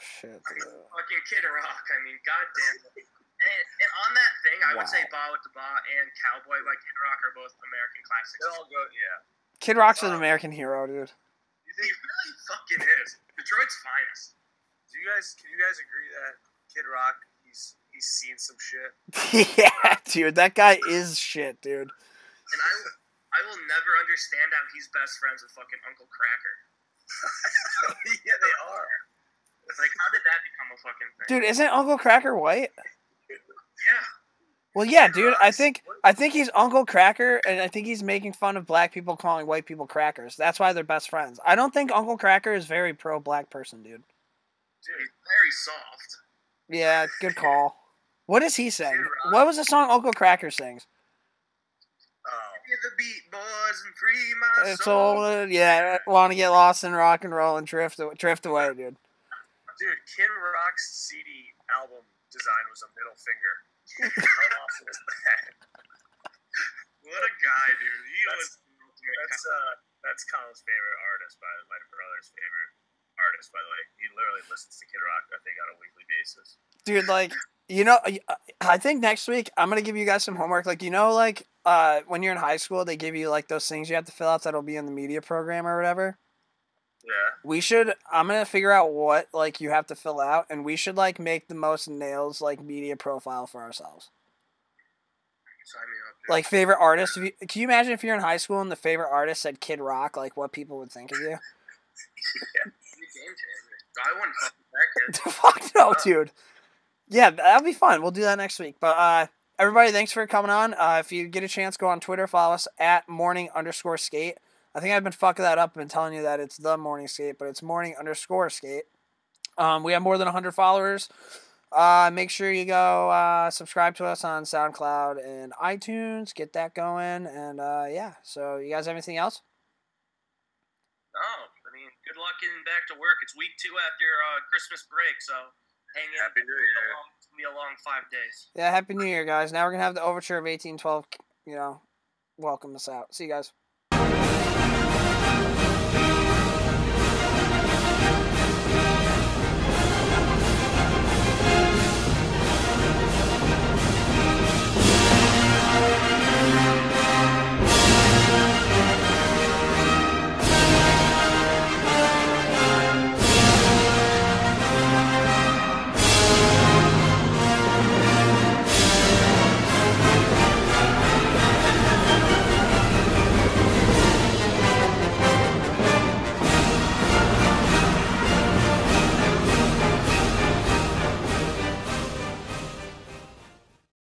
Shit. fucking Kid Rock. I mean, goddamn. And, and on that thing, I would say Bawitdaba and Cowboy by Kid Rock are both American classics. They're all good. Yeah. Kid Rock's an um, American hero, dude. He really fucking is. Detroit's finest. Do you guys? Can you guys agree that Kid Rock? He's he's seen some shit. yeah, dude, that guy is shit, dude. And I, I will never understand how he's best friends with fucking Uncle Kracker. yeah, they are. Like, how did that become a fucking thing? Dude, isn't Uncle Kracker white? Yeah. Well, yeah, dude. I think I think he's Uncle Kracker, and I think he's making fun of black people calling white people crackers. That's why they're best friends. I don't think Uncle Kracker is very pro black person, dude. Dude, very soft. Yeah, good call. What does he sing? What was the song Uncle Kracker sings? Oh. Get the beat, boys, and free my It's soul. all yeah. Want to get lost in rock and roll and drift drift away, dude. Dude, Kid Rock's CD album design was a middle finger. How awesome is that? What a guy, dude. He was. That's uh, that's Colin's favorite artist, by my brother's favorite artist, by the way. He literally listens to Kid Rock, I think, on a weekly basis. dude like you know i think next week i'm gonna give you guys some homework like you know like uh when you're in high school they give you like those things you have to fill out that'll be in the media program or whatever Yeah. we should i'm gonna figure out what like you have to fill out and we should like make the most nails like media profile for ourselves Sign me up. dude. like favorite artist you, can you imagine if you're in high school and the favorite artist said kid rock like what people would think of you He's a game changer. I wouldn't fuck with that. Fuck no, dude. Yeah, that'll be fun. We'll do that next week. But uh, everybody, thanks for coming on. Uh, if you get a chance, go on Twitter, follow us at morning underscore skate. I think I've been fucking that up and telling you that it's the morning skate, but it's morning underscore skate. Um, we have more than 100 followers. Uh, make sure you go uh, subscribe to us on SoundCloud and iTunes. Get that going. And uh, yeah, so you guys have anything else? No, I mean, good luck getting back to work. It's week two after uh, Christmas break, so hang in. Happy New Year. It's gonna be a long five days. Yeah, Happy New Year, guys. Now we're going to have the overture of 1812, you know, welcome us out. See you guys.